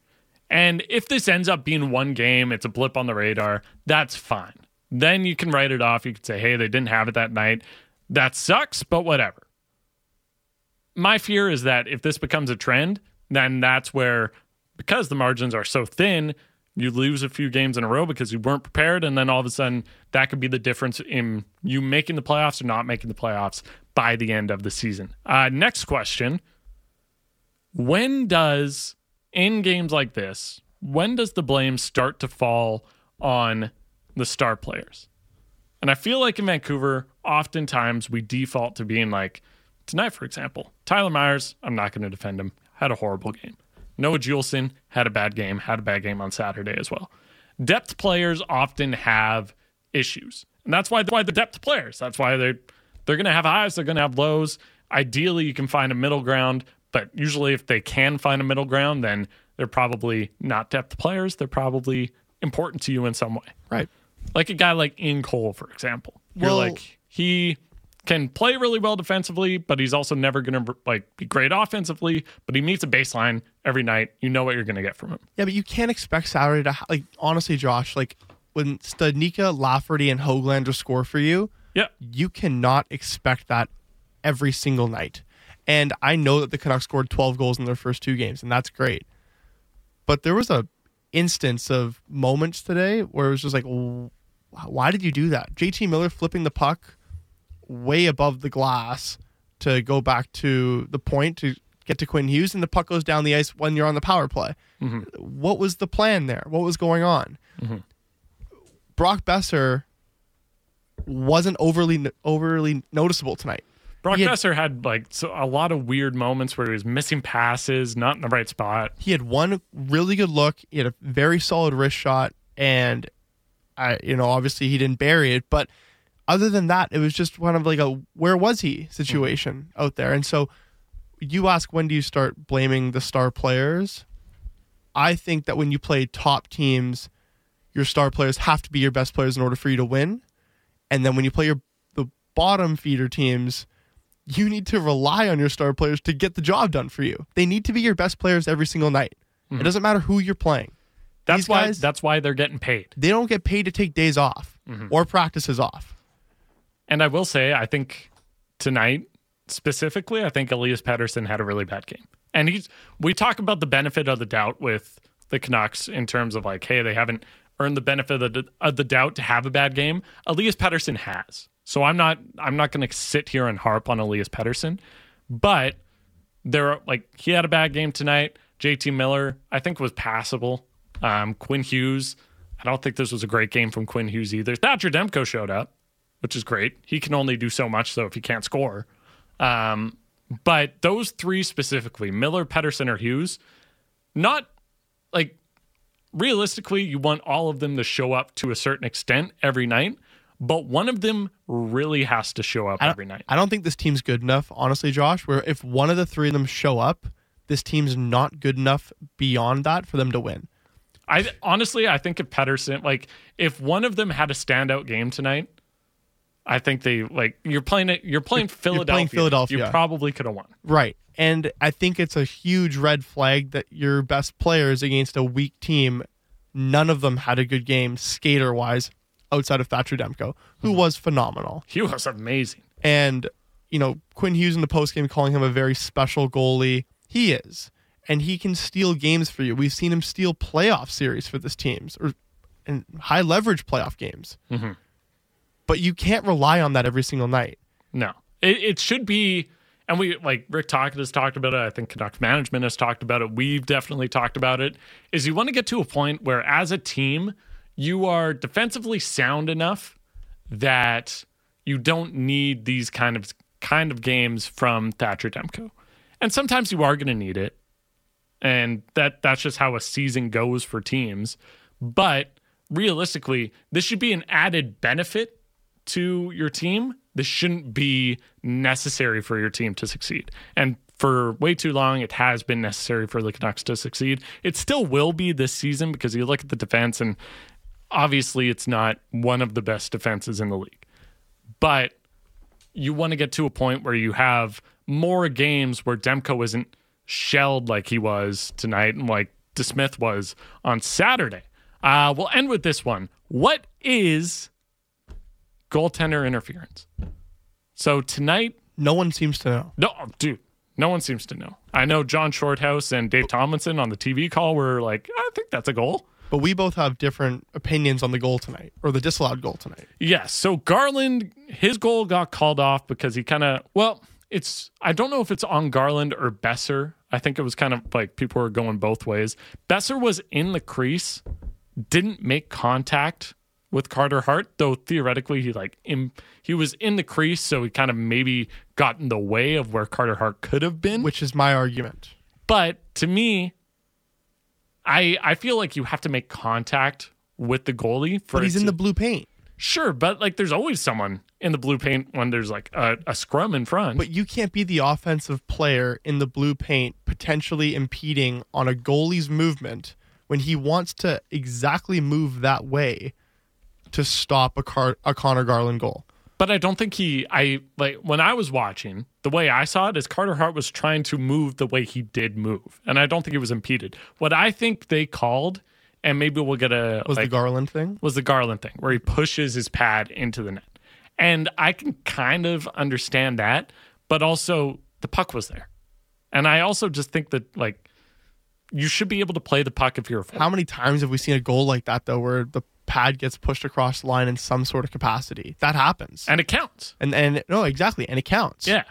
And if this ends up being one game, it's a blip on the radar, that's fine. Then you can write it off. You can say, "Hey, they didn't have it that night. That sucks, but whatever." my fear is that if this becomes a trend, then that's where, because the margins are so thin, you lose a few games in a row because you weren't prepared. And then all of a sudden, that could be the difference in you making the playoffs or not making the playoffs by the end of the season. Uh, next question When does, in games like this, when does the blame start to fall on the star players? And I feel like in Vancouver, oftentimes we default to being like, tonight, for example, Tyler Myers, I'm not going to defend him, had a horrible game. Noah Juulsen had a bad game, had a bad game on Saturday as well. Depth players often have issues. And that's why, why the depth players. That's why they're they're going to have highs, they're going to have lows. Ideally, you can find a middle ground, but usually if they can find a middle ground, then they're probably not depth players. They're probably important to you in some way Right. like a guy like Ian Cole, for example. You're Well- like he can play really well defensively, but he's also never going to like be great offensively. But he meets a baseline every night. You know what you're going to get from him. Yeah, but you can't expect Saturday to like honestly, Josh. Like when Studnicka, Lafferty, and Hoglander score for you, Yeah, you cannot expect that every single night. And I know that the Canucks scored 12 goals in their first two games, and that's great. But there was a instance of moments today where it was just like, why did you do that? JT Miller flipping the puck way above the glass to go back to the point to get to Quinn Hughes, and the puck goes down the ice when you're on the power play. Mm-hmm. What was the plan there? What was going on? Mm-hmm. Brock Boeser wasn't overly overly noticeable tonight. Brock had- Boeser had like so, a lot of weird moments where he was missing passes, not in the right spot. He had one really good look. He had a very solid wrist shot, and I, you know, obviously he didn't bury it. But other than that, it was just kind of like a where was he situation mm-hmm. out there. And so you ask when do you start blaming the star players? I think that when you play top teams, your star players have to be your best players in order for you to win. And then when you play your the bottom feeder teams, you need to rely on your star players to get the job done for you. They need to be your best players every single night. It mm-hmm. doesn't matter who you're playing. That's These why guys- that's why they're getting paid. They don't get paid to take days off mm-hmm. or practices off. And I will say, I think tonight specifically, I think Elias Pettersson had a really bad game. And he's we talk about the benefit of the doubt with the Canucks in terms of like, hey, they haven't earned the benefit of the, of the doubt to have a bad game. Elias Pettersson has. So I'm not I'm not going to sit here and harp on Elias Pettersson, but there are like he had a bad game tonight. JT Miller, I think was passable. Um, Quinn Hughes, I don't think this was a great game from Quinn Hughes either. Thatcher Demko showed up, which is great. He can only do so much though if he can't score. Um, but those three specifically, Miller, Pettersson, or Hughes, not like realistically, you want all of them to show up to a certain extent every night, but one of them really has to show up every night. I don't think this team's good enough, honestly, Josh, where if one of the three of them show up, this team's not good enough beyond that for them to win. I honestly, I think if Pettersson, like, if one of them had a standout game tonight, I think they like you're playing it. You're playing Philadelphia. You're playing Philadelphia. You probably could have won. Right. And I think it's a huge red flag that your best players against a weak team, none of them had a good game skater wise outside of Thatcher Demko, who mm-hmm. was phenomenal. He was amazing. And, you know, Quinn Hughes in the postgame calling him a very special goalie. He is. And he can steal games for you. We've seen him steal playoff series for this teams or and high leverage playoff games. Mm-hmm. But you can't rely on that every single night. No, it, it should be. And we like Rick Tocchet has talked about it. I think Canucks management has talked about it. We've definitely talked about it. Is you want to get to a point where, as a team, you are defensively sound enough that you don't need these kind of kind of games from Thatcher Demko. And sometimes you are going to need it, and that that's just how a season goes for teams. But realistically, this should be an added benefit to your team. This shouldn't be necessary for your team to succeed. And for way too long, it has been necessary for the Canucks to succeed. It still will be this season because you look at the defense, and obviously, it's not one of the best defenses in the league. But you want to get to a point where you have more games where Demko isn't shelled like he was tonight and like DeSmith was on Saturday. Uh, we'll end with this one. What is goaltender interference? So tonight, No one seems to know. no, dude, no one seems to know. I know John Shorthouse and Dave Tomlinson on the TV call were like, I think that's a goal. But we both have different opinions on the goal tonight or the disallowed goal tonight. Yes. So Garland, his goal got called off because he kind of, well, it's, I don't know if it's on Garland or Boeser. I think it was kind of like people were going both ways. Boeser was in the crease, didn't make contact with Carter Hart, though theoretically he like in, he was in the crease, so he kind of maybe got in the way of where Carter Hart could have been. which is my argument. But to me, I I feel like you have to make contact with the goalie for But he's in to- the blue paint. Sure, but like there's always someone in the blue paint when there's like a, a scrum in front. But you can't be the offensive player in the blue paint potentially impeding on a goalie's movement when he wants to exactly move that way to stop a, Car- a Connor Garland goal. But I don't think he I like when I was watching, the way I saw it is Carter Hart was trying to move the way he did move. And I don't think he was impeded. What I think they called, and maybe we'll get a Was like, the Garland thing? was the Garland thing where he pushes his pad into the net. And I can kind of understand that, but also the puck was there. And I also just think that like you should be able to play the puck if you're a forward. How many times have we seen a goal like that though, where the pad gets pushed across the line in some sort of capacity? That happens, and it counts. and and no, exactly, and it counts. Yeah.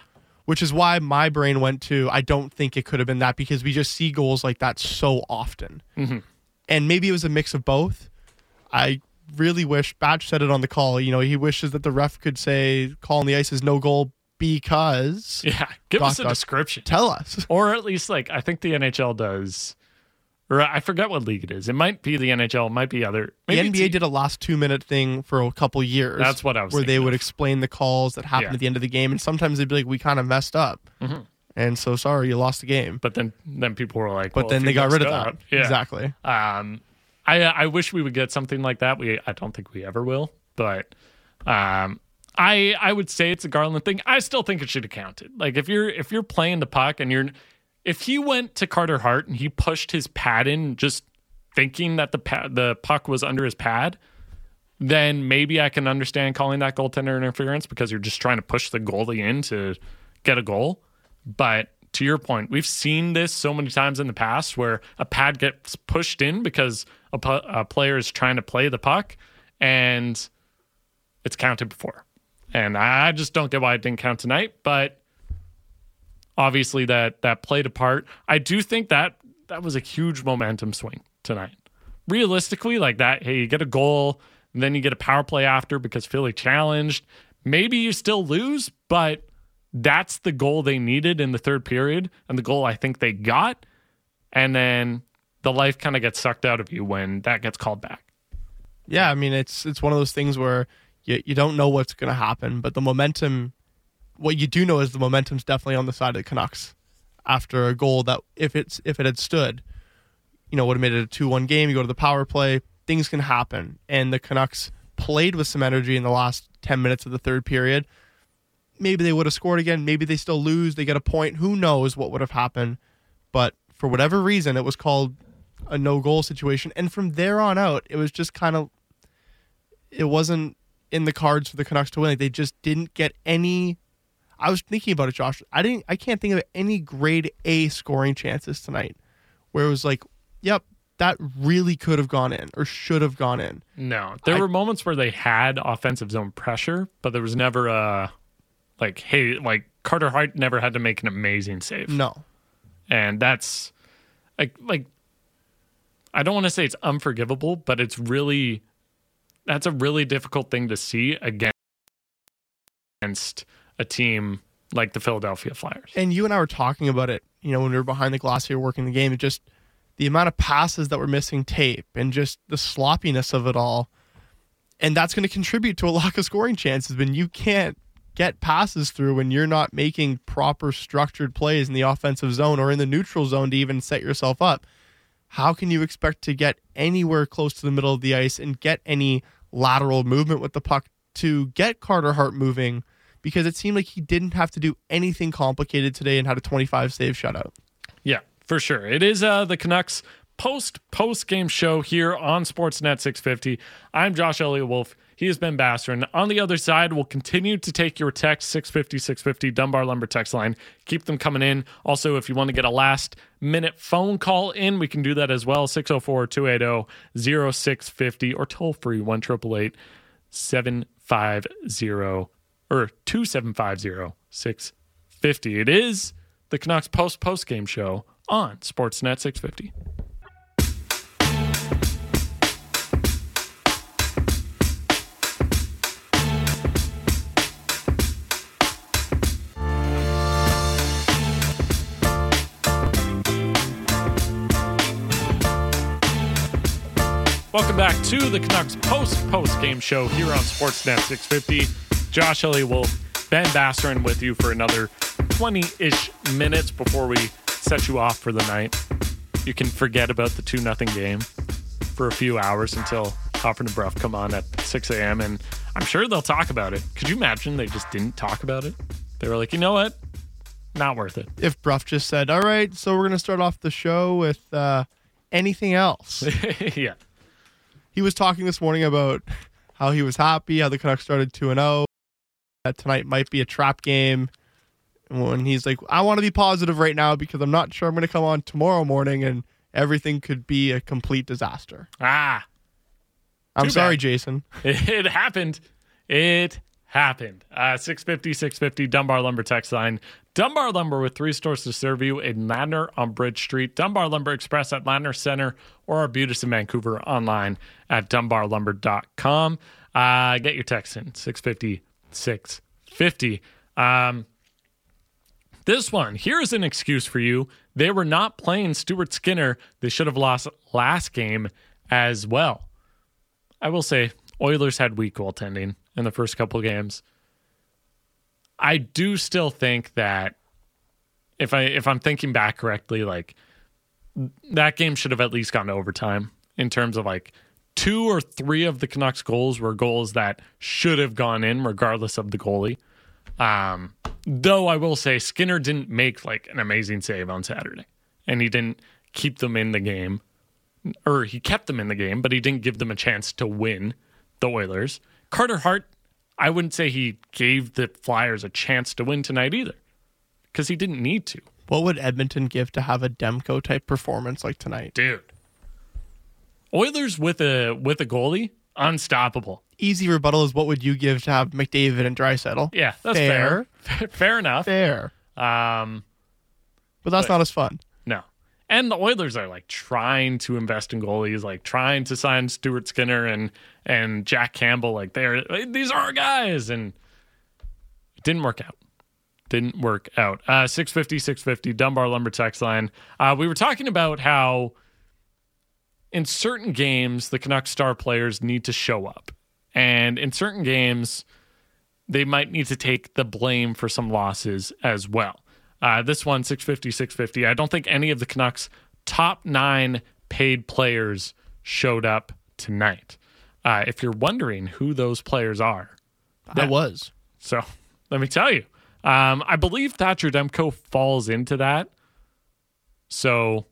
which is why my brain went to I don't think it could have been that because we just see goals like that so often. Mm-hmm. And maybe it was a mix of both. I really wish Batch said it on the call. You know, he wishes that the ref could say call on the ice is no goal because Yeah, give Dot, us a dot. description. tell us. or at least like I think the NHL does, or I forget what league it is. It might be the NHL, it might be other. The NBA it's- did a last two minute thing for a couple years. That's what I was Where they thinking would explain the calls that happened Yeah. at the end of the game, and sometimes they'd be like, "We kind of messed up," and so sorry, you lost the game. But then, then people were like, But well, then they got rid of that. Yeah. Exactly. Um, I I wish we would get something like that. We I don't think we ever will, but um, I I would say it's a Garland thing. I still think it should have counted. Like if you're if you're playing the puck and you're if he went to Carter Hart and he pushed his pad in just thinking that the pad, the puck was under his pad, then maybe I can understand calling that goaltender interference because you're just trying to push the goalie in to get a goal. But to your point, we've seen this so many times in the past where a pad gets pushed in because a, pu- a player is trying to play the puck and it's counted before. And I just don't get why it didn't count tonight, but obviously that that played a part. I do think that that was a huge momentum swing tonight. Realistically, like that, hey, you get a goal, and then you get a power play after because Philly challenged. Maybe you still lose, but that's the goal they needed in the third period, and the goal I think they got. And then the life kind of gets sucked out of you when that gets called back. Yeah, I mean it's it's one of those things where you you don't know what's going to happen, but the momentum. What you do know is the momentum's definitely on the side of the Canucks after a goal that if it's if it had stood, you know, would have made it a two one game. You go to the power play, things can happen, and the Canucks played with some energy in the last ten minutes of the third period. Maybe they would have scored again. Maybe they still lose. They get a point. Who knows what would have happened? But for whatever reason, it was called a no goal situation. And from there on out, it was just kind of it wasn't in the cards for the Canucks to win. Like they just didn't get any. I was thinking about it, Josh. I didn't. I can't think of any grade A scoring chances tonight, where it was like, "Yep, that really could have gone in or should have gone in." No, there I- were moments where they had offensive zone pressure, but there was never a like, hey, like Carter Hart never had to make an amazing save, No, and that's like, like I don't want to say it's unforgivable, but it's really that's a really difficult thing to see against against a team like the Philadelphia Flyers. and you and I were talking about it. You know, when we were behind the glass here working the game, it just the amount of passes that were missing tape and just the sloppiness of it all. And that's going to contribute to a lack of scoring chances when you can't get passes through when you're not making proper structured plays in the offensive zone or in the neutral zone to even set yourself up. How can you expect to get anywhere close to the middle of the ice and get any lateral movement with the puck to get Carter Hart moving? Because it seemed like he didn't have to do anything complicated today and had a 25 save shutout. Yeah, for sure. It is uh, the Canucks post post game show here on Sportsnet 650. I'm Josh Elliott Wolfe. He has Ben Basran. And on the other side, we'll continue to take your text 650 650 Dunbar Lumber text line. Keep them coming in. Also, if you want to get a last minute phone call in, we can do that as well 604 280 0650 or toll free 1 750 or 2750 650. It is the Canucks post post game show on Sportsnet 650. Welcome back to the Canucks post post game show here on Sportsnet 650. Josh Elliott Wolfe, Ben Basran with you for another 20 ish minutes before we set you off for the night. You can forget about the 2 0 game for a few hours until Hopper and Brough come on at 6 a.m. And I'm sure they'll talk about it. Could you imagine they just didn't talk about it? They were like, you know what? Not worth it. If Brough just said, All right, so we're going to start off the show with uh, anything else. yeah. he was talking this morning about how he was happy, how the Canucks started 2 0, that tonight might be a trap game. When he's like, I want to be positive right now because I'm not sure I'm going to come on tomorrow morning and everything could be a complete disaster. Ah, I'm sorry, bad. Jason. it happened. It happened. Uh, 650, 650, Dunbar Lumber text line. Dunbar Lumber with three stores to serve you in Ladner on Bridge Street, Dunbar Lumber Express at Ladner Center, or Arbutus in Vancouver online at dunbarlumber.com. Uh, get your text in 650, 650. Um, this one, here's an excuse for you. They were not playing Stuart Skinner. They should have lost last game as well. I will say, Oilers had weak goaltending in the first couple games. I do still think that if I if I'm thinking back correctly, like that game should have at least gone to overtime in terms of like two or three of the Canucks goals were goals that should have gone in regardless of the goalie. Um, though I will say Skinner didn't make like an amazing save on Saturday, and he didn't keep them in the game, or he kept them in the game, but he didn't give them a chance to win the Oilers. Carter Hart, I wouldn't say he gave the Flyers a chance to win tonight either, because he didn't need to, What would Edmonton give to have a Demko type performance like tonight? dude. Oilers with a with a goalie, unstoppable. Easy rebuttal is what would you give to have McDavid and Draisaitl? Yeah, that's fair. Fair. Fair, enough. Fair. Um, But that's But- not as fun. No. And the Oilers are like trying to invest in goalies, like trying to sign Stuart Skinner and and Jack Campbell. Like they're these are our guys, and it didn't work out. Didn't work out. Uh, 650, 650, Dunbar Lumber text line. Uh, we were talking about how in certain games the Canucks star players need to show up, and in certain games they might need to take the blame for some losses as well. Uh, this one, 650, 650. I don't think any of the Canucks' top nine paid players showed up tonight. Uh, if you're wondering who those players are, I was. so let me tell you. Um, I believe Thatcher Demko falls into that. So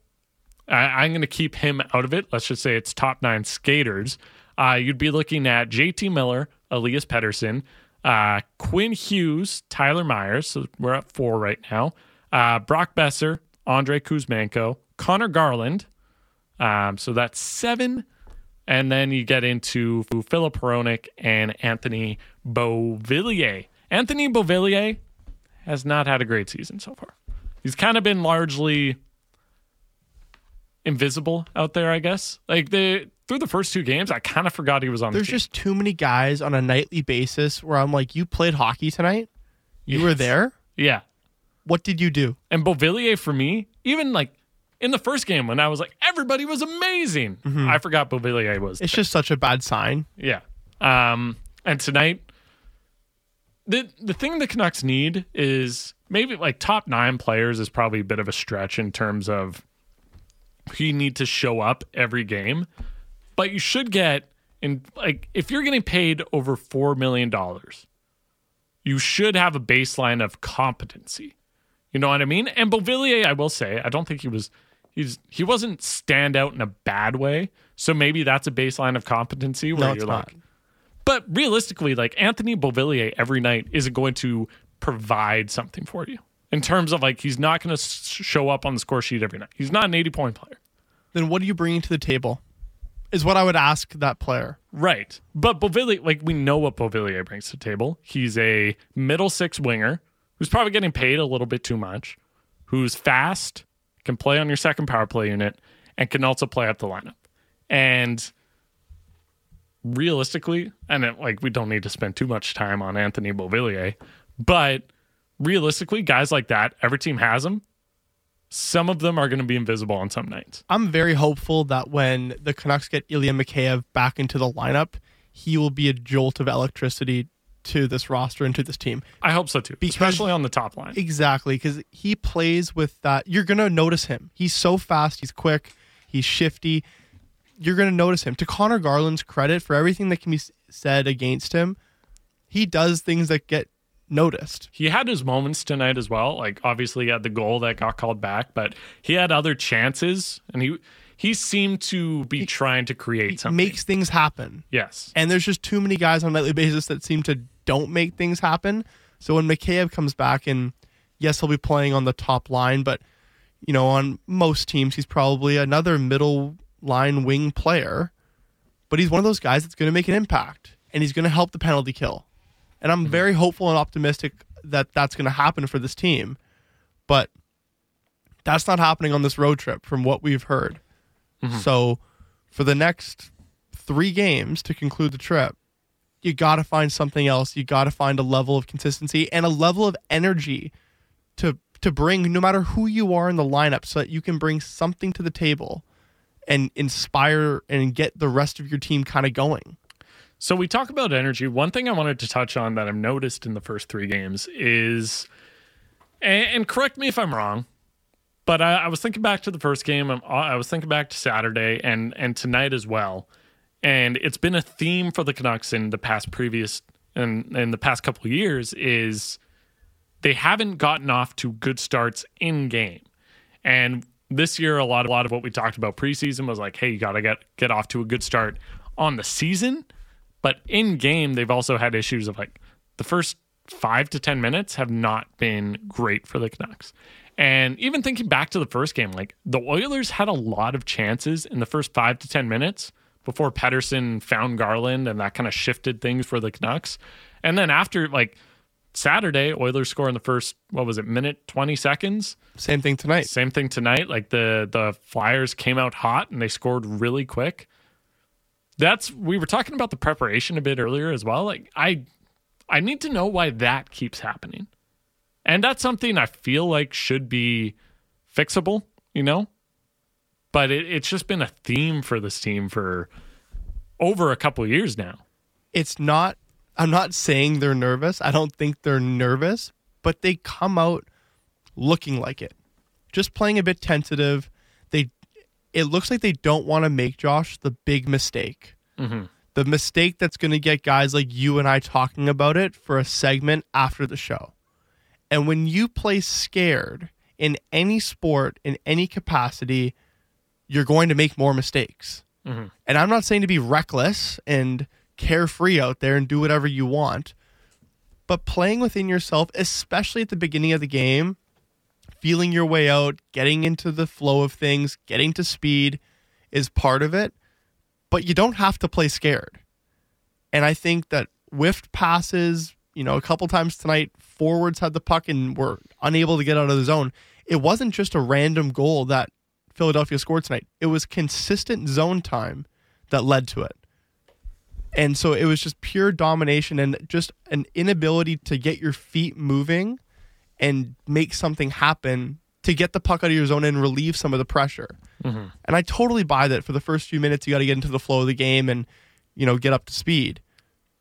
I, I'm going to keep him out of it. Let's just say it's top nine skaters. Uh, you'd be looking at JT Miller, Elias Pettersson, uh, Quinn Hughes, Tyler Myers. So we're at four right now. Uh, Brock Boeser, Andrei Kuzmenko, Connor Garland. Um, so that's seven. And then you get into Filip Hronek and Anthony Beauvillier. Anthony Beauvillier has not had a great season so far. He's kind of been largely invisible out there, I guess. Like the through the first two games, I kind of forgot he was on There's the just too many guys on a nightly basis where I'm like, you played hockey tonight? You were there? yeah. What did you do? And Beauvillier for me, even like in the first game when I was like everybody was amazing, I forgot Beauvillier was It's just such a bad sign. Yeah. Um, and tonight, the the thing the Canucks need is maybe like top nine players is probably a bit of a stretch in terms of you need to show up every game. But you should get and like if you're getting paid over four million dollars, you should have a baseline of competency. You know what I mean? And Beauvillier, I will say, I don't think he was he's he wasn't stand out in a bad way. So maybe that's a baseline of competency where No, you're not. like but realistically, like Anthony Beauvillier every night isn't going to provide something for you in terms of like he's not going to show up on the score sheet every night. He's not an 80 point player. Then what are you bringing to the table? Is what I would ask that player. Right. But Beauvillier, like we know what Beauvillier brings to the table. He's a middle six winger who's probably getting paid a little bit too much, who's fast, can play on your second power play unit, and can also play up the lineup. And realistically, and it, like we don't need to spend too much time on Anthony Beauvillier, but realistically, guys like that, every team has them. Some of them are going to be invisible on some nights. I'm very hopeful that when the Canucks get Ilya Mikheyev back into the lineup, he will be a jolt of electricity to this roster and to this team. I hope so too, Because- especially on the top line. Exactly, because he plays with that. You're going to notice him. He's so fast, he's quick, he's shifty. You're going to notice him. To Connor Garland's credit, for everything that can be said against him, he does things that get noticed. he had his moments tonight as well. Like obviously he had the goal that got called back, but he had other chances and he he seemed to be trying to create something. Makes things happen. yes. And there's just too many guys on a nightly basis that seem to don't make things happen. So when Mikheyev comes back, and yes, he'll be playing on the top line, but you know, on most teams, he's probably another middle line wing player. But he's one of those guys that's going to make an impact, and he's going to help the penalty kill. And I'm mm-hmm. very hopeful and optimistic that that's going to happen for this team. But that's not happening on this road trip from what we've heard. Mm-hmm. So for the next three games to conclude the trip, you got to find something else. You got to find a level of consistency and a level of energy to to bring no matter who you are in the lineup so that you can bring something to the table and inspire and get the rest of your team kind of going. So we talk about energy. One thing I wanted to touch on that I've noticed in the first three games is, and, and correct me if I'm wrong, but I, I was thinking back to the first game. I was thinking back to Saturday and and tonight as well, and it's been a theme for the Canucks in the past previous and in the past couple years is they haven't gotten off to good starts in game, and this year a lot a lot of what we talked about preseason was like, hey, you got to get get off to a good start on the season. But in game, they've also had issues of like the first five to 10 minutes have not been great for the Canucks. And even thinking back to the first game, like the Oilers had a lot of chances in the first five to 10 minutes before Pettersson found Garland and that kind of shifted things for the Canucks. And then after like Saturday, Oilers score in the first, what was it, minute 20 seconds? Same thing tonight. Same thing tonight. Like the the Flyers came out hot and they scored really quick. That's we were talking about the preparation a bit earlier as well. Like I I need to know why that keeps happening. And that's something I feel like should be fixable, you know? But it, it's just been a theme for this team for over a couple years now. It's not I'm not saying they're nervous. I don't think they're nervous, but they come out looking like it. Just playing a bit tentative. They it looks like they don't want to make Josh the big mistake. Mm-hmm. The mistake that's going to get guys like you and I talking about it for a segment after the show. And when you play scared in any sport, in any capacity, you're going to make more mistakes. Mm-hmm. And I'm not saying to be reckless and carefree out there and do whatever you want, but playing within yourself, especially at the beginning of the game, feeling your way out, getting into the flow of things, getting to speed is part of it. But you don't have to play scared. And I think that whiffed passes, you know, a couple times tonight, forwards had the puck and were unable to get out of the zone. It wasn't just a random goal that Philadelphia scored tonight. It was consistent zone time that led to it. And so it was just pure domination and just an inability to get your feet moving and make something happen to get the puck out of your zone and relieve some of the pressure. Mm-hmm. And I totally buy that for the first few minutes you got to get into the flow of the game and you know get up to speed.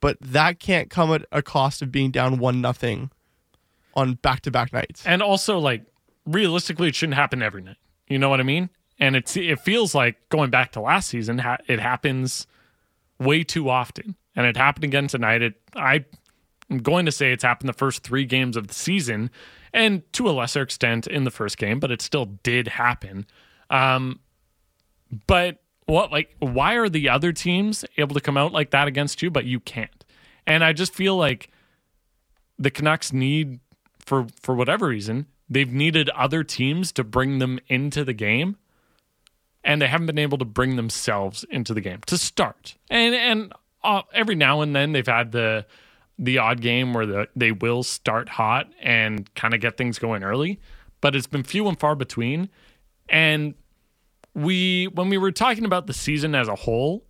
But that can't come at a cost of being down one nothing on back to back nights. And also, like realistically, it shouldn't happen every night. You know what I mean? And it's it feels like going back to last season, ha- it happens way too often, and it happened again tonight. It I am going to say it's happened the first three games of the season, and to a lesser extent in the first game, but it still did happen. Um, but what like why are the other teams able to come out like that against you, but you can't? And I just feel like the Canucks need for for whatever reason they've needed other teams to bring them into the game and they haven't been able to bring themselves into the game to start and and uh, every now and then they've had the the odd game where the, they will start hot and kind of get things going early but it's been few and far between. And we when we were talking about the season as a whole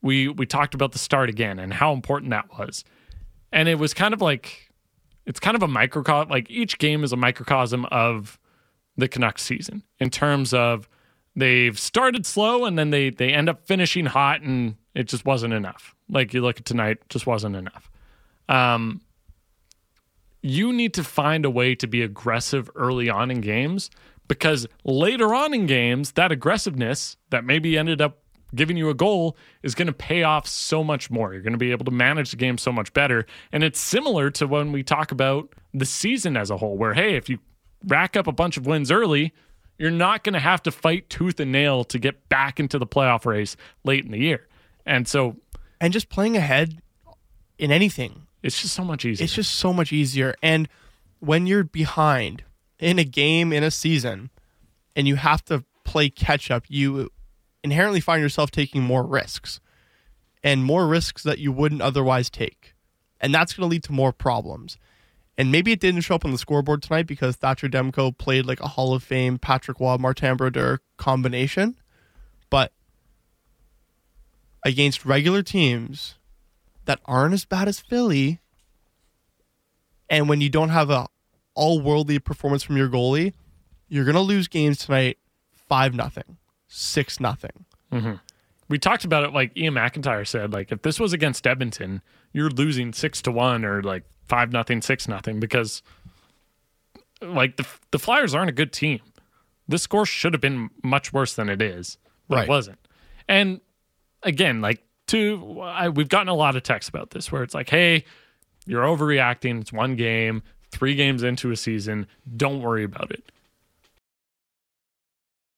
we we talked about the start again and how important that was. And it was kind of like it's kind of a microcosm like each game is a microcosm of the Canucks season in terms of they've started slow and then they they end up finishing hot and it just wasn't enough like you look at tonight just wasn't enough um you need to find a way to be aggressive early on in games because later on in games that aggressiveness that maybe ended up giving you a goal is going to pay off so much more. You're going to be able to manage the game so much better. And it's similar to when we talk about the season as a whole, where, hey, if you rack up a bunch of wins early, you're not going to have to fight tooth and nail to get back into the playoff race late in the year. And so And just playing ahead in anything it's just so much easier. It's just so much easier. And when you're behind in a game in a season and you have to play catch up, you inherently find yourself taking more risks and more risks that you wouldn't otherwise take. And that's going to lead to more problems. And maybe it didn't show up on the scoreboard tonight because Thatcher Demko played like a Hall of Fame Patrick Roy Martin Brodeur combination. But against regular teams that aren't as bad as Philly, and when you don't have a all worldly performance from your goalie, you're gonna lose games tonight five nothing, six nothing. Mm-hmm. We talked about it like Iain MacIntyre said, like if this was against Edmonton, you're losing six to one or like five nothing, six nothing because like the the Flyers aren't a good team. This score should have been much worse than it is, but Right. it wasn't. And again, like I, we've gotten a lot of texts about this where it's like, hey, you're overreacting. It's one game, three games into a season. Don't worry about it.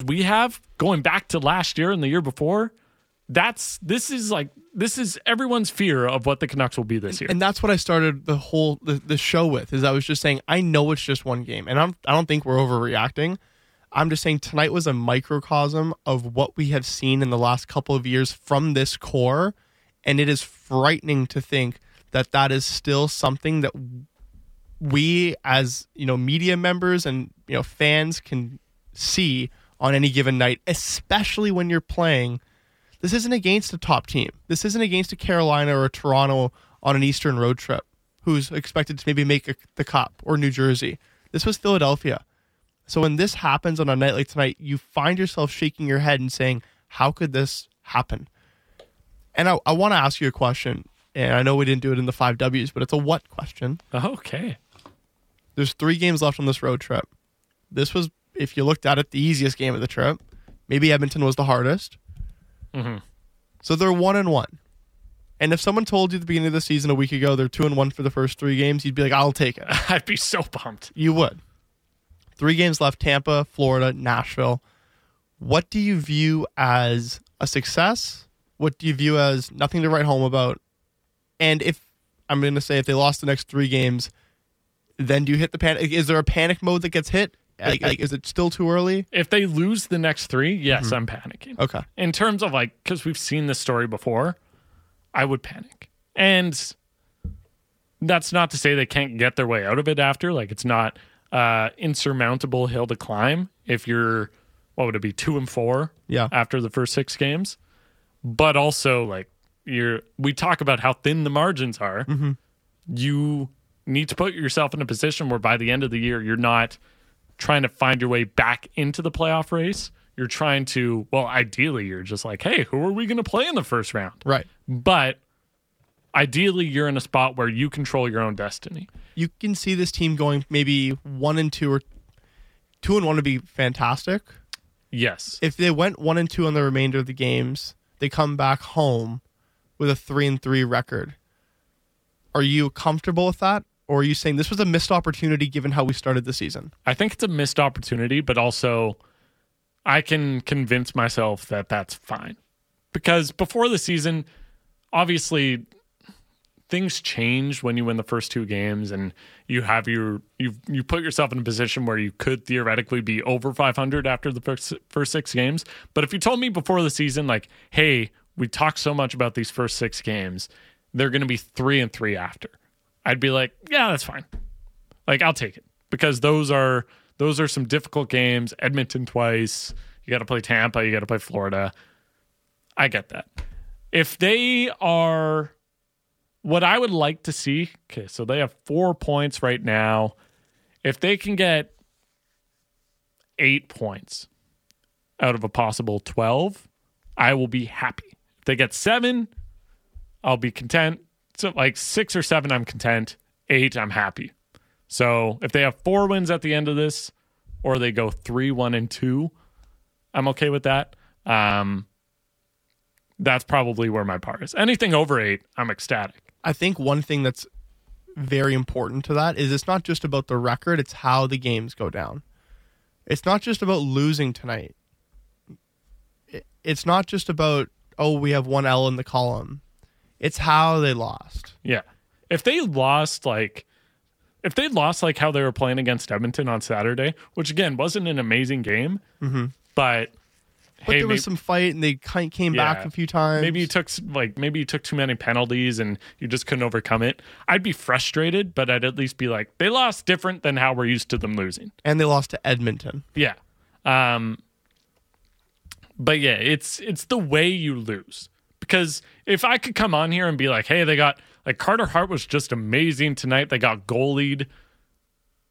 We have going back to last year and the year before. That's this is like this is everyone's fear of what the Canucks will be this year. And that's what I started the whole the, the show with is I was just saying I know it's just one game and I'm I don't think we're overreacting. I'm just saying tonight was a microcosm of what we have seen in the last couple of years from this core. And it is frightening to think that that is still something that we as you know media members and you know fans can see on any given night especially when you're playing. This isn't against a top team. This isn't against a carolina or a toronto on an eastern road trip who's expected to maybe make a, the cup or new jersey. This was philadelphia so when this happens on a night like tonight you find yourself shaking your head and saying how could this happen and i, I want to ask you a question and i know we didn't do it in the five w's but it's a what question okay. there's three games left on this road trip. This was, if you looked at it, the easiest game of the trip. Maybe Edmonton was the hardest. Mhm. So they're one and one. And if someone told you at the beginning of the season a week ago they're two and one for the first three games, you'd be like, I'll take it. I'd be so pumped. You would. Three games left Tampa, Florida, Nashville. What do you view as a success? What do you view as nothing to write home about? And if I'm going to say if they lost the next three games, then do you hit the panic? Is there a panic mode that gets hit? Like, like, is it still too early? If they lose the next three, yes, mm-hmm. I'm panicking. Okay. In terms of like, because we've seen this story before, I would panic. And that's not to say they can't get their way out of it after. Like, it's not uh insurmountable hill to climb if you're, what would it be, two and four Yeah. after the first six games. But also, like, you're, we talk about how thin the margins are. You need to put yourself in a position where by the end of the year, you're not trying to find your way back into the playoff race. You're trying to, well, ideally, you're just like, hey, who are we going to play in the first round? Right. But ideally, you're in a spot where you control your own destiny. You can see this team going maybe one and two or two and one would be fantastic. Yes. if they went one and two on the remainder of the games, they come back home with a three and three record. Are you comfortable with that? Or are you saying this was a missed opportunity given how we started the season? I think it's a missed opportunity, but also I can convince myself that that's fine. Because before the season, obviously things change when you win the first two games and you have your you you put yourself in a position where you could theoretically be over 500 after the first first 6 games. But if you told me before the season like, "Hey, we talked so much about these first 6 games, they're going to be 3 and 3 after." I'd be like, "Yeah, that's fine." Like I'll take it because those are those are some difficult games. Edmonton twice. You got to play Tampa. You got to play Florida. I get that. If they are what I would like to see, okay, so they have four points right now. If they can get eight points out of a possible 12, I will be happy. If they get seven, I'll be content. So, like six or seven, I'm content. Eight, I'm happy. So, if they have four wins at the end of this, or they go three, one, and two, I'm okay with that. Um, that's probably where my par is. Anything over eight, I'm ecstatic. I think one thing that's very important to that is it's not just about the record, it's how the games go down. It's not just about losing tonight. It's not just about, oh, we have one L in the column. It's how they lost. Yeah. If they lost like if they lost like how they were playing against Edmonton on Saturday, which again wasn't an amazing game, mm-hmm. but But hey, there maybe, was some fight, and they kind came back a few times. maybe you took like maybe you took too many penalties and you just couldn't overcome it. I'd be frustrated, but I'd at least be like, they lost different than how we're used to them losing. and they lost to Edmonton. Yeah. Um but yeah, it's it's the way you lose. Because if I could come on here and be like, "Hey, they got like Carter Hart was just amazing tonight. They got goalied."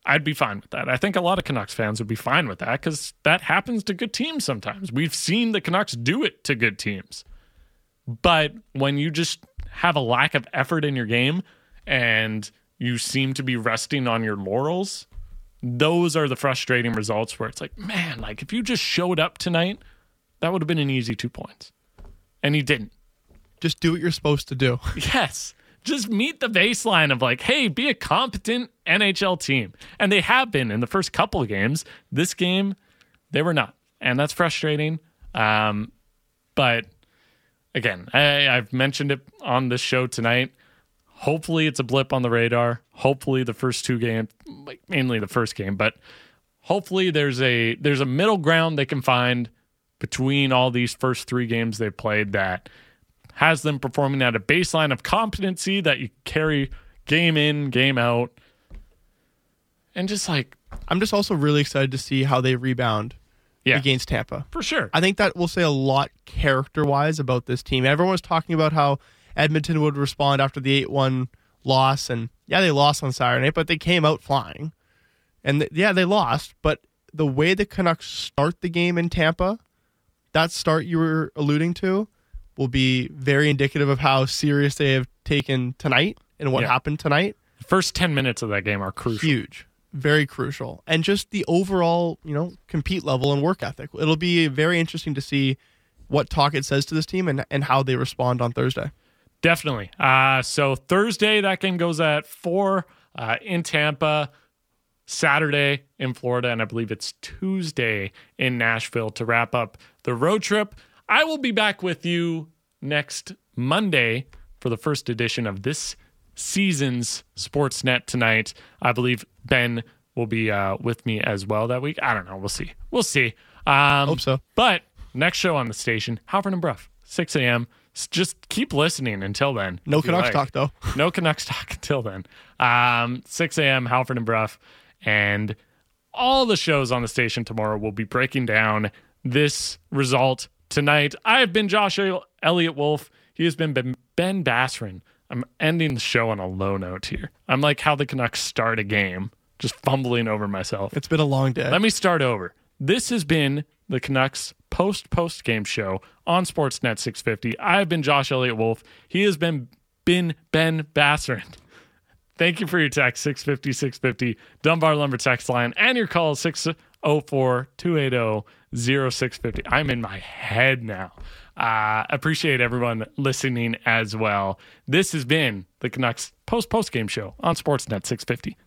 I'd be fine with that. I think a lot of Canucks fans would be fine with that cuz that happens to good teams sometimes. We've seen the Canucks do it to good teams. But when you just have a lack of effort in your game and you seem to be resting on your laurels, those are the frustrating results where it's like, man, like if you just showed up tonight, that would have been an easy two points. And he didn't. Just do what you're supposed to do. Yes. Just meet the baseline of like, hey, be a competent NHL team. And they have been in the first couple of games. This game, they were not. And that's frustrating. Um, but again, I, I've mentioned it on this show tonight. Hopefully, it's a blip on the radar. Hopefully, the first two games, like mainly the first game, but hopefully there's a there's a middle ground they can find between all these first three games they've played that has them performing at a baseline of competency that you carry game in, game out, and just like I'm just also really excited to see how they rebound yeah, against Tampa. for sure. I think that will say a lot character wise about this team. Everyone was talking about how Edmonton would respond after the 8 1 loss. And yeah, they lost on Saturday night, but they came out flying. And th- yeah, they lost. But the way the Canucks start the game in Tampa, that start you were alluding to, will be very indicative of how serious they have taken tonight and what Yeah. happened tonight. The first ten minutes of that game are crucial. Huge. Very crucial. And just the overall, you know, compete level and work ethic. It'll be very interesting to see what Tocchet says to this team and, and how they respond on Thursday. Definitely. Uh, so Thursday, that game goes at four uh, in Tampa. Saturday in Florida, and I believe it's Tuesday in Nashville to wrap up the road trip. I will be back with you next Monday for the first edition of this season's Sportsnet tonight. I believe Ben will be uh, with me as well that week. I don't know. We'll see. We'll see. Um, Hope so. But next show on the station, Halford and Brough, 6 a.m. Just keep listening until then. No Canucks like. talk, though. No Canucks talk until then. Um, 6 a.m. Halford and Brough, and all the shows on the station tomorrow will be breaking down this result tonight. I have been Josh El- Elliott Wolfe. He has been Ben, Basran. I'm ending the show on a low note here. I'm like how the Canucks start a game, just fumbling over myself. It's been a long day. Let me start over. This has been the Canucks post post game show on Sportsnet 650. I have been Josh Elliott Wolfe. He has been been Ben Basran. Thank you for your text 650 650 Dunbar Lumber text line and your call 604 280 0650. I'm in my head now. Uh, appreciate everyone listening as well. This has been the Canucks post post game show on Sportsnet 650.